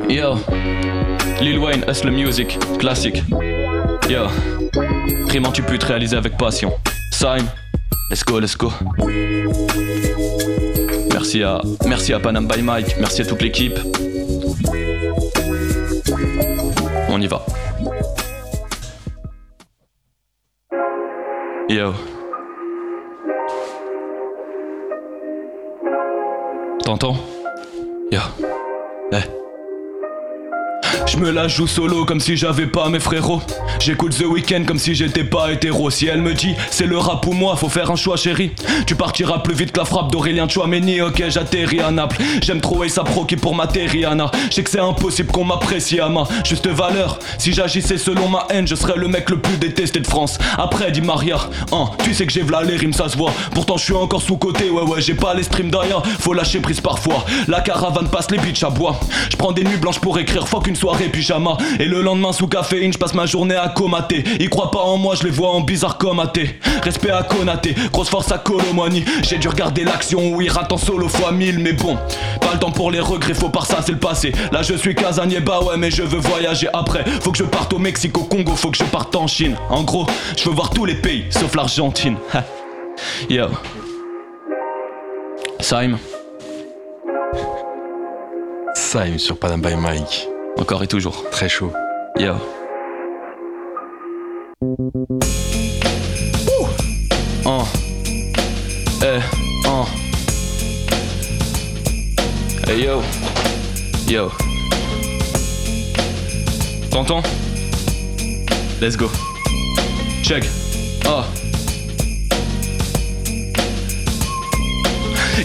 Speaker 4: Yo. Lil Wayne, Hustle Music, classique. Yo. Riment tu peux te réaliser avec passion. Sign. Let's go, let's go. Merci à, merci à Panam by Mike, merci à toute l'équipe. On y va. Yo. 董董呀来。Je me la joue solo comme si j'avais pas mes frérots. J'écoute The Weeknd comme si j'étais pas hétéro. Si elle me dit c'est le rap ou moi, faut faire un choix chérie. Tu partiras plus vite que la frappe d'Aurélien Chouameni. Ok, j'atterris à Naples. J'aime trop sa Pro qui pour ma Terriana. Je sais que c'est impossible qu'on m'apprécie à ma juste valeur. Si j'agissais selon ma haine, je serais le mec le plus détesté de France. Après, dit Maria, hein, tu sais que j'ai v'là les rimes, ça se voit. Pourtant, je suis encore sous côté. Ouais, ouais, j'ai pas les streams derrière. Faut lâcher prise parfois. La caravane passe les bitches à bois. Je prends des nuits blanches pour écrire. Fuck une soirée pyjama. Et le lendemain sous caféine, je passe ma journée à comater. Ils croient pas en moi, je les vois en bizarre comaté. Respect à Konaté, grosse force à Colomani. J'ai dû regarder l'action où il rate en solo fois 1000, mais bon, pas le temps pour les regrets, faut par ça, c'est le passé. Là je suis casanier, bah ouais, mais je veux voyager après. Faut que je parte au Mexique, au Congo, faut que je parte en Chine. En gros, je veux voir tous les pays, sauf l'Argentine. Yo. Saim,
Speaker 1: Saim sur Panam by Mike.
Speaker 3: Encore et toujours.
Speaker 1: Très chaud.
Speaker 3: Yo. Oh. Eh, oh. Hey yo. Yo. T'entends? Let's go. Check. Oh.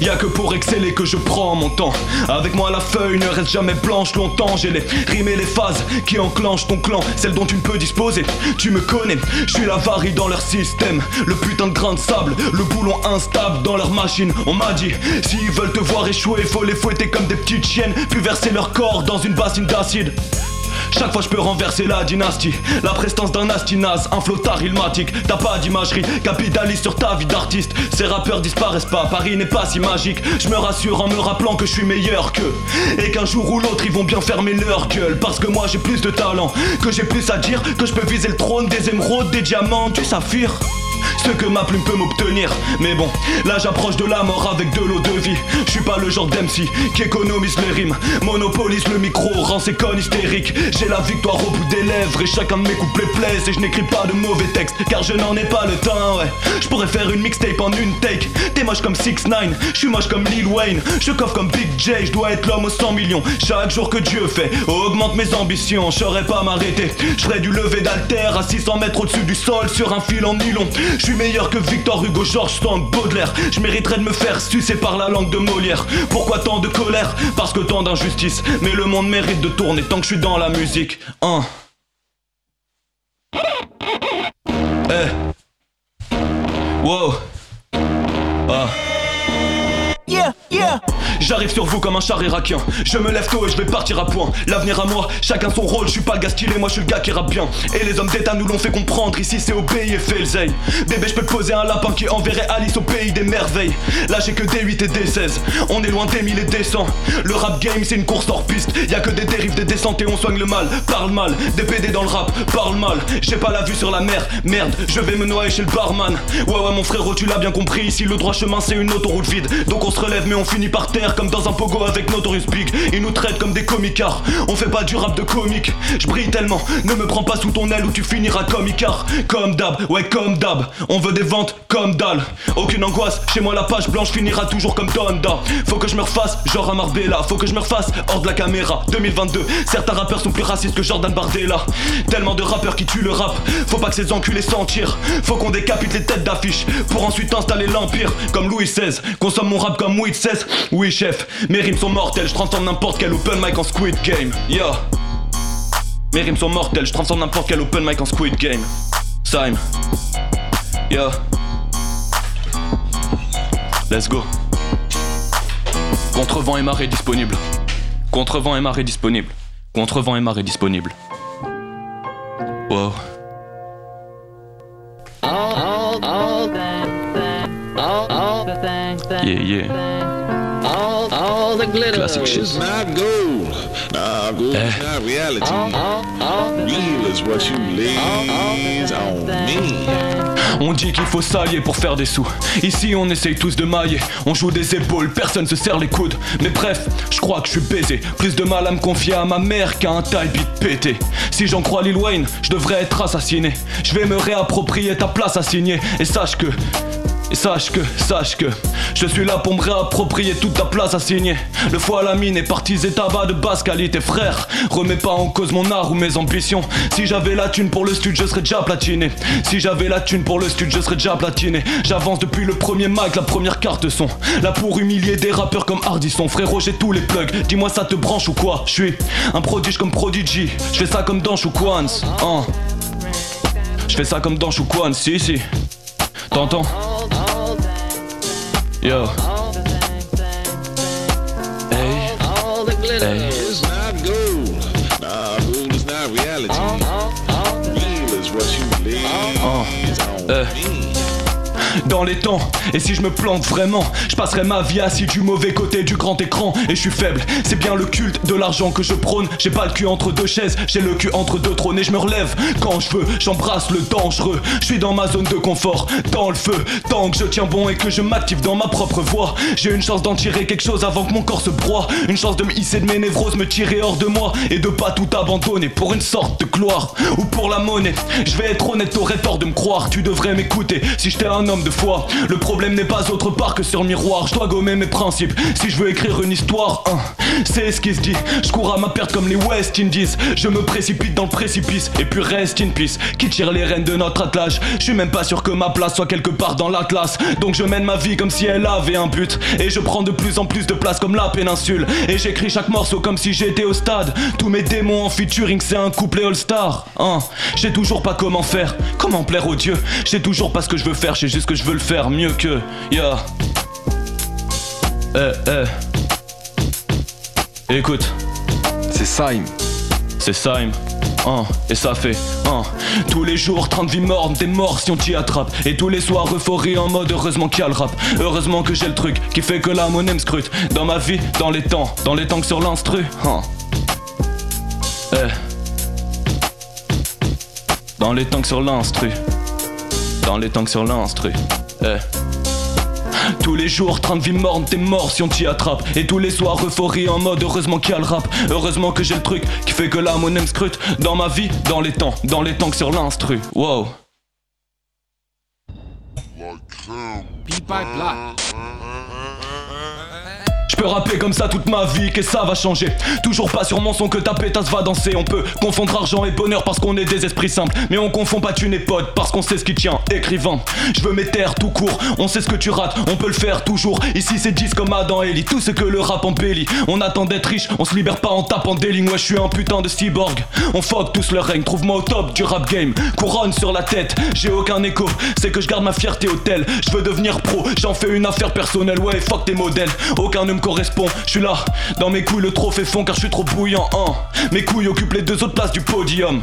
Speaker 4: Y'a que pour exceller que je prends mon temps. Avec moi la feuille ne reste jamais blanche longtemps. J'ai les rimes et les phases qui enclenchent ton clan, celle dont tu ne peux disposer. Tu me connais, je suis la varie dans leur système. Le putain de grain de sable, le boulon instable dans leur machine. On m'a dit, s'ils veulent te voir échouer, faut les fouetter comme des petites chiennes, puis verser leur corps dans une bassine d'acide. Chaque fois je peux renverser la dynastie. La prestance d'un astinaz, un flottard ilmatique. T'as pas d'imagerie, capitalise sur ta vie d'artiste. Ces rappeurs disparaissent pas, Paris n'est pas si magique. Je me rassure en me rappelant que je suis meilleur qu'eux. Et qu'un jour ou l'autre ils vont bien fermer leur gueule. Parce que moi j'ai plus de talent Que j'ai plus à dire, que je peux viser le trône Des émeraudes, des diamants, du saphir ce que ma plume peut m'obtenir. Mais bon, là j'approche de la mort avec de l'eau de vie. Je suis pas le genre d'MC qui économise les rimes, monopolise le micro, rend ses connes hystériques. J'ai la victoire au bout des lèvres et chacun de mes couplets plaise. Et je n'écris pas de mauvais textes car je n'en ai pas le temps, ouais. Je pourrais faire une mixtape en une take. T'es moche comme 6 9 je suis moche comme Lil Wayne. Je coffre comme Big J, je dois être l'homme aux 100 millions. Chaque jour que Dieu fait augmente mes ambitions. Je pas m'arrêter. Je du lever d'alter à 600 mètres au-dessus du sol sur un fil en nylon. Je suis meilleur que Victor Hugo, George Sand, Baudelaire. Je mériterais de me faire sucer par la langue de Molière. Pourquoi tant de colère? Parce que tant d'injustice. Mais le monde mérite de tourner tant que je suis dans la musique. Hein. Eh. Wow. Ah. J'arrive sur vous comme un char irakien. Je me lève tôt et je vais partir à point. L'avenir à moi, chacun son rôle. Je suis pas le gars stylé, moi je suis le gars qui rappe bien. Et les hommes d'État nous l'ont fait comprendre. Ici c'est obéi et fait le. Bébé, je peux te poser un lapin qui enverrait Alice au pays des merveilles. Là j'ai que des 8 et des 16. On est loin des 1000 et des 100. Le rap game c'est une course hors piste. Y a que des dérives, des descentes et on soigne le mal. Parle mal, des PD dans le rap, parle mal. J'ai pas la vue sur la mer, merde, je vais me noyer chez le barman. Ouais, ouais, mon frérot, tu l'as bien compris. Ici le droit chemin c'est une autoroute vide. Donc on se relève mais on finit par terre comme dans un pogo avec Notorious Big. Ils nous traitent comme des comicards. On fait pas du rap de comique. Je brille tellement, ne me prends pas sous ton aile ou tu finiras comme. Comme d'hab, ouais comme d'hab. On veut des ventes comme dalle. Aucune angoisse, chez moi la page blanche finira toujours comme Tonda. Faut que je me refasse, genre à Marbella. Faut que je me refasse hors de la caméra. 2022, certains rappeurs sont plus racistes que Jordan Bardella. Tellement de rappeurs qui tuent le rap. Faut pas que ces enculés s'en tirent. Faut qu'on décapite les têtes d'affiche pour ensuite installer l'empire comme Louis XVI. Consomme mon rap comme Louis XVI. Oui, chef, mes rimes sont mortelles. Je transforme n'importe quel open mic en Squid Game. Mes rimes sont mortelles. Je transforme n'importe quel open mic en Squid Game. Sime. Yo. Let's go. Contrevent et marée disponible. Contrevent et marée disponible. Contrevent et marée disponible. Wow. Yeah, yeah.
Speaker 6: All, all the glitter
Speaker 4: Classic shit.
Speaker 7: It's not gold. Nah, gold
Speaker 4: Eh.
Speaker 7: is not reality.
Speaker 6: all, all, all the
Speaker 7: Real is what you lays on me.
Speaker 4: On dit qu'il faut s'allier pour faire des sous. Ici, on essaye tous de mailler. On joue des épaules, personne se serre les coudes. Mais bref, je crois que je suis baisé. Plus de mal à me confier à ma mère qu'à un taille beat pété. Si j'en crois Lil Wayne, je devrais être assassiné. Je vais me réapproprier ta place à signer. Et sache que. Et sache que, sache que, je suis là pour me réapproprier toute ta place à signer. Le foie à la mine est parti et tabac de basse qualité, frère. Remets pas en cause mon art ou mes ambitions. Si j'avais la thune pour le stud, je serais déjà platiné. Si j'avais la thune pour le stud, je serais déjà platiné. J'avance depuis le premier mic, la première carte son. Là pour humilier des rappeurs comme Hardisson. Frérot, j'ai tous les plugs. Dis-moi, ça te branche ou quoi? Je suis un prodige comme Prodigy. Je fais ça comme dans Quans. Hein. Je fais ça comme dans Quans, si, si. T'entends? Yo. Hey.
Speaker 6: all the glitter
Speaker 4: Hey.
Speaker 7: Not gold. Nah, gold is not reality. Real is what you lays on
Speaker 4: Eh. Les temps. Et si je me plante vraiment, je passerai ma vie assis du mauvais côté du grand écran. Et je suis faible, c'est bien le culte de l'argent que je prône. J'ai pas le cul entre deux chaises, j'ai le cul entre deux trônes. Et je me relève quand je veux, j'embrasse le dangereux. Je suis dans ma zone de confort, dans le feu. Tant que je tiens bon et que je m'active dans ma propre voie. J'ai une chance d'en tirer quelque chose avant que mon corps se broie. Une chance de me hisser de mes névroses, me tirer hors de moi. Et de pas tout abandonner pour une sorte de gloire. Ou pour la monnaie. Je vais être honnête, t'aurais tort de me croire. Tu devrais m'écouter si j'étais un homme de foi. Le problème n'est pas autre part que sur miroir. Je dois gommer mes principes. Si je veux écrire une histoire, hein, c'est ce qui se dit. Je cours à ma perte comme les West Indies. Je me précipite dans le précipice. Et puis reste in peace. Qui tire les rênes de notre attelage Je suis même pas sûr que ma place soit quelque part dans l'Atlas. Donc je mène ma vie comme si elle avait un but. Et je prends de plus en plus de place comme la péninsule. Et j'écris chaque morceau comme si j'étais au stade. Tous mes démons en featuring, c'est un couplet all-star. Hein, je sais toujours pas comment faire, comment plaire aux dieux. Je sais toujours pas ce que je veux faire, je sais juste que je veux le faire mieux que. Yeah. Eh, eh. Écoute,
Speaker 1: C'est Sime.
Speaker 4: c'est Sime. Hein, et ça fait, hein. Tous les jours, 30 vies mortes, t'es mort si on t'y attrape. Et tous les soirs, euphorie en mode heureusement qu'il y a le rap. Heureusement que j'ai le truc qui fait que la monnaie me scrute. Dans ma vie, dans les temps, dans les temps que sur l'instru. Hein. Eh. Dans les temps que sur l'instru. Dans les temps que sur l'instru. Eh. Tous les jours, train de vie morne, t'es mort si on t'y attrape. Et tous les soirs, euphorie en mode heureusement qu'il y a le rap. Heureusement que j'ai le truc qui fait que la monnaie me scrute. Dans ma vie, dans les temps, dans les temps que sur l'instru. Wow. Je peux rapper comme ça toute ma vie, que ça va changer. Toujours pas sur mon son que ta pétasse va danser. On peut confondre argent et bonheur parce qu'on est des esprits simples. Mais on confond pas thune et pote parce qu'on sait ce qui tient. Écrivain, je veux mes tout court. On sait ce que tu rates, on peut le faire toujours. Ici c'est 10 comme Adam Ellie, tout ce que le rap embellit. On attend d'être riche, on se libère pas en tapant des lignes. Ouais, je suis un putain de cyborg. On fuck tous leur règne, trouve-moi au top du rap game. Couronne sur la tête, j'ai aucun écho. C'est que je garde ma fierté au tel. Je veux devenir pro, j'en fais une affaire personnelle. Ouais, fuck tes modèles, aucun ne me correspond. Je suis là, dans mes couilles le trophée fond car je suis trop bouillant. Hein. Mes couilles occupent les deux autres places du podium.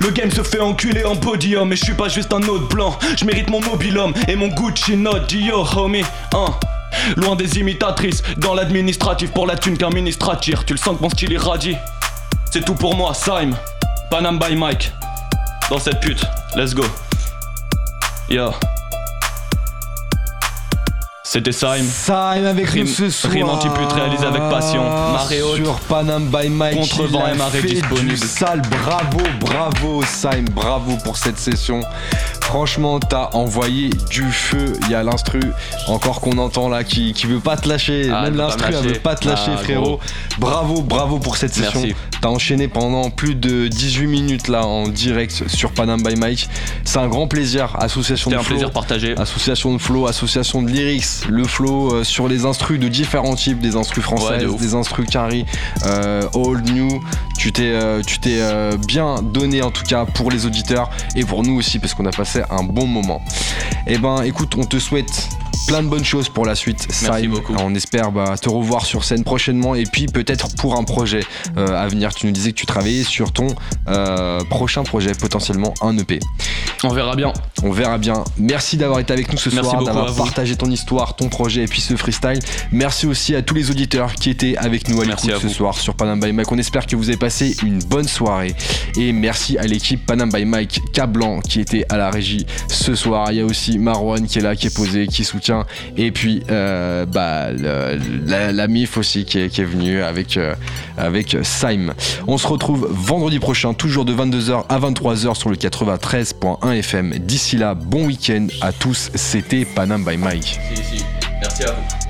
Speaker 4: Le game se fait enculer en podium et je suis pas juste un autre blanc. Je mérite mon mobilhome et mon Gucci note. Yo homie, hein. Loin des imitatrices, dans l'administratif pour la thune qu'un ministre attire. Tu le sens que mon style irradie. C'est tout pour moi, Sime. Panam by Mike. Dans cette pute, let's go. Yo.
Speaker 3: C'était Saim.
Speaker 1: Saim avec
Speaker 3: Rime-
Speaker 1: nous ce soir.
Speaker 3: rime anti-pute réalisé avec passion. Marée haute.
Speaker 1: Sur Panam by Mike.
Speaker 3: Contre vent et marée disponible.
Speaker 1: sale. Bravo, bravo Saim, bravo pour cette session. Franchement, t'as envoyé du feu. Il y a l'instru encore qu'on entend là qui, qui veut pas te lâcher.
Speaker 3: Ah,
Speaker 1: Même l'instru, elle veut pas te lâcher,
Speaker 3: Ah,
Speaker 1: frérot.
Speaker 3: gros.
Speaker 1: Bravo, bravo pour cette session.
Speaker 3: Merci.
Speaker 1: T'as enchaîné pendant plus de 18 minutes là en direct sur Panam by Mike. C'est un grand plaisir. Association de
Speaker 3: un
Speaker 1: flow.
Speaker 3: plaisir partagé.
Speaker 1: Association de flow, association de lyrics, le flow euh, sur les instrus de différents types, des instrus
Speaker 3: Ouais,
Speaker 1: françaises,
Speaker 3: de
Speaker 1: des instrus carry, euh, old, new. Tu t'es, euh, tu t'es bien donné en tout cas pour les auditeurs et pour nous aussi parce qu'on a passé un bon moment. Et ben, écoute, on te souhaite plein de bonnes choses pour la suite.
Speaker 3: Merci
Speaker 1: Saïm.
Speaker 3: beaucoup.
Speaker 1: On espère bah, te revoir sur scène prochainement et puis peut-être pour un projet euh, à venir. Tu nous disais que tu travaillais sur ton euh, prochain projet, potentiellement un EP.
Speaker 3: On verra bien.
Speaker 1: On verra bien. Merci d'avoir été avec nous ce
Speaker 3: Merci
Speaker 1: soir, d'avoir partagé ton histoire, ton projet et puis ce freestyle. Merci aussi à tous les auditeurs qui étaient avec nous à l'écoute ce soir sur Panam by Mike. On espère que vous avez passé une bonne soirée. Et merci à l'équipe Panam by Mike Cablan qui était à la régie ce soir. Il y a aussi Marwan qui est là, qui est posé, qui soutient. Et puis euh, bah, la, MIF aussi qui est, venue avec, euh, avec Saim. On se retrouve vendredi prochain, toujours de 22h à 23h sur le 93.1 FM. D'ici là, bon week-end à tous. C'était Panam by Mike.
Speaker 3: Merci à vous.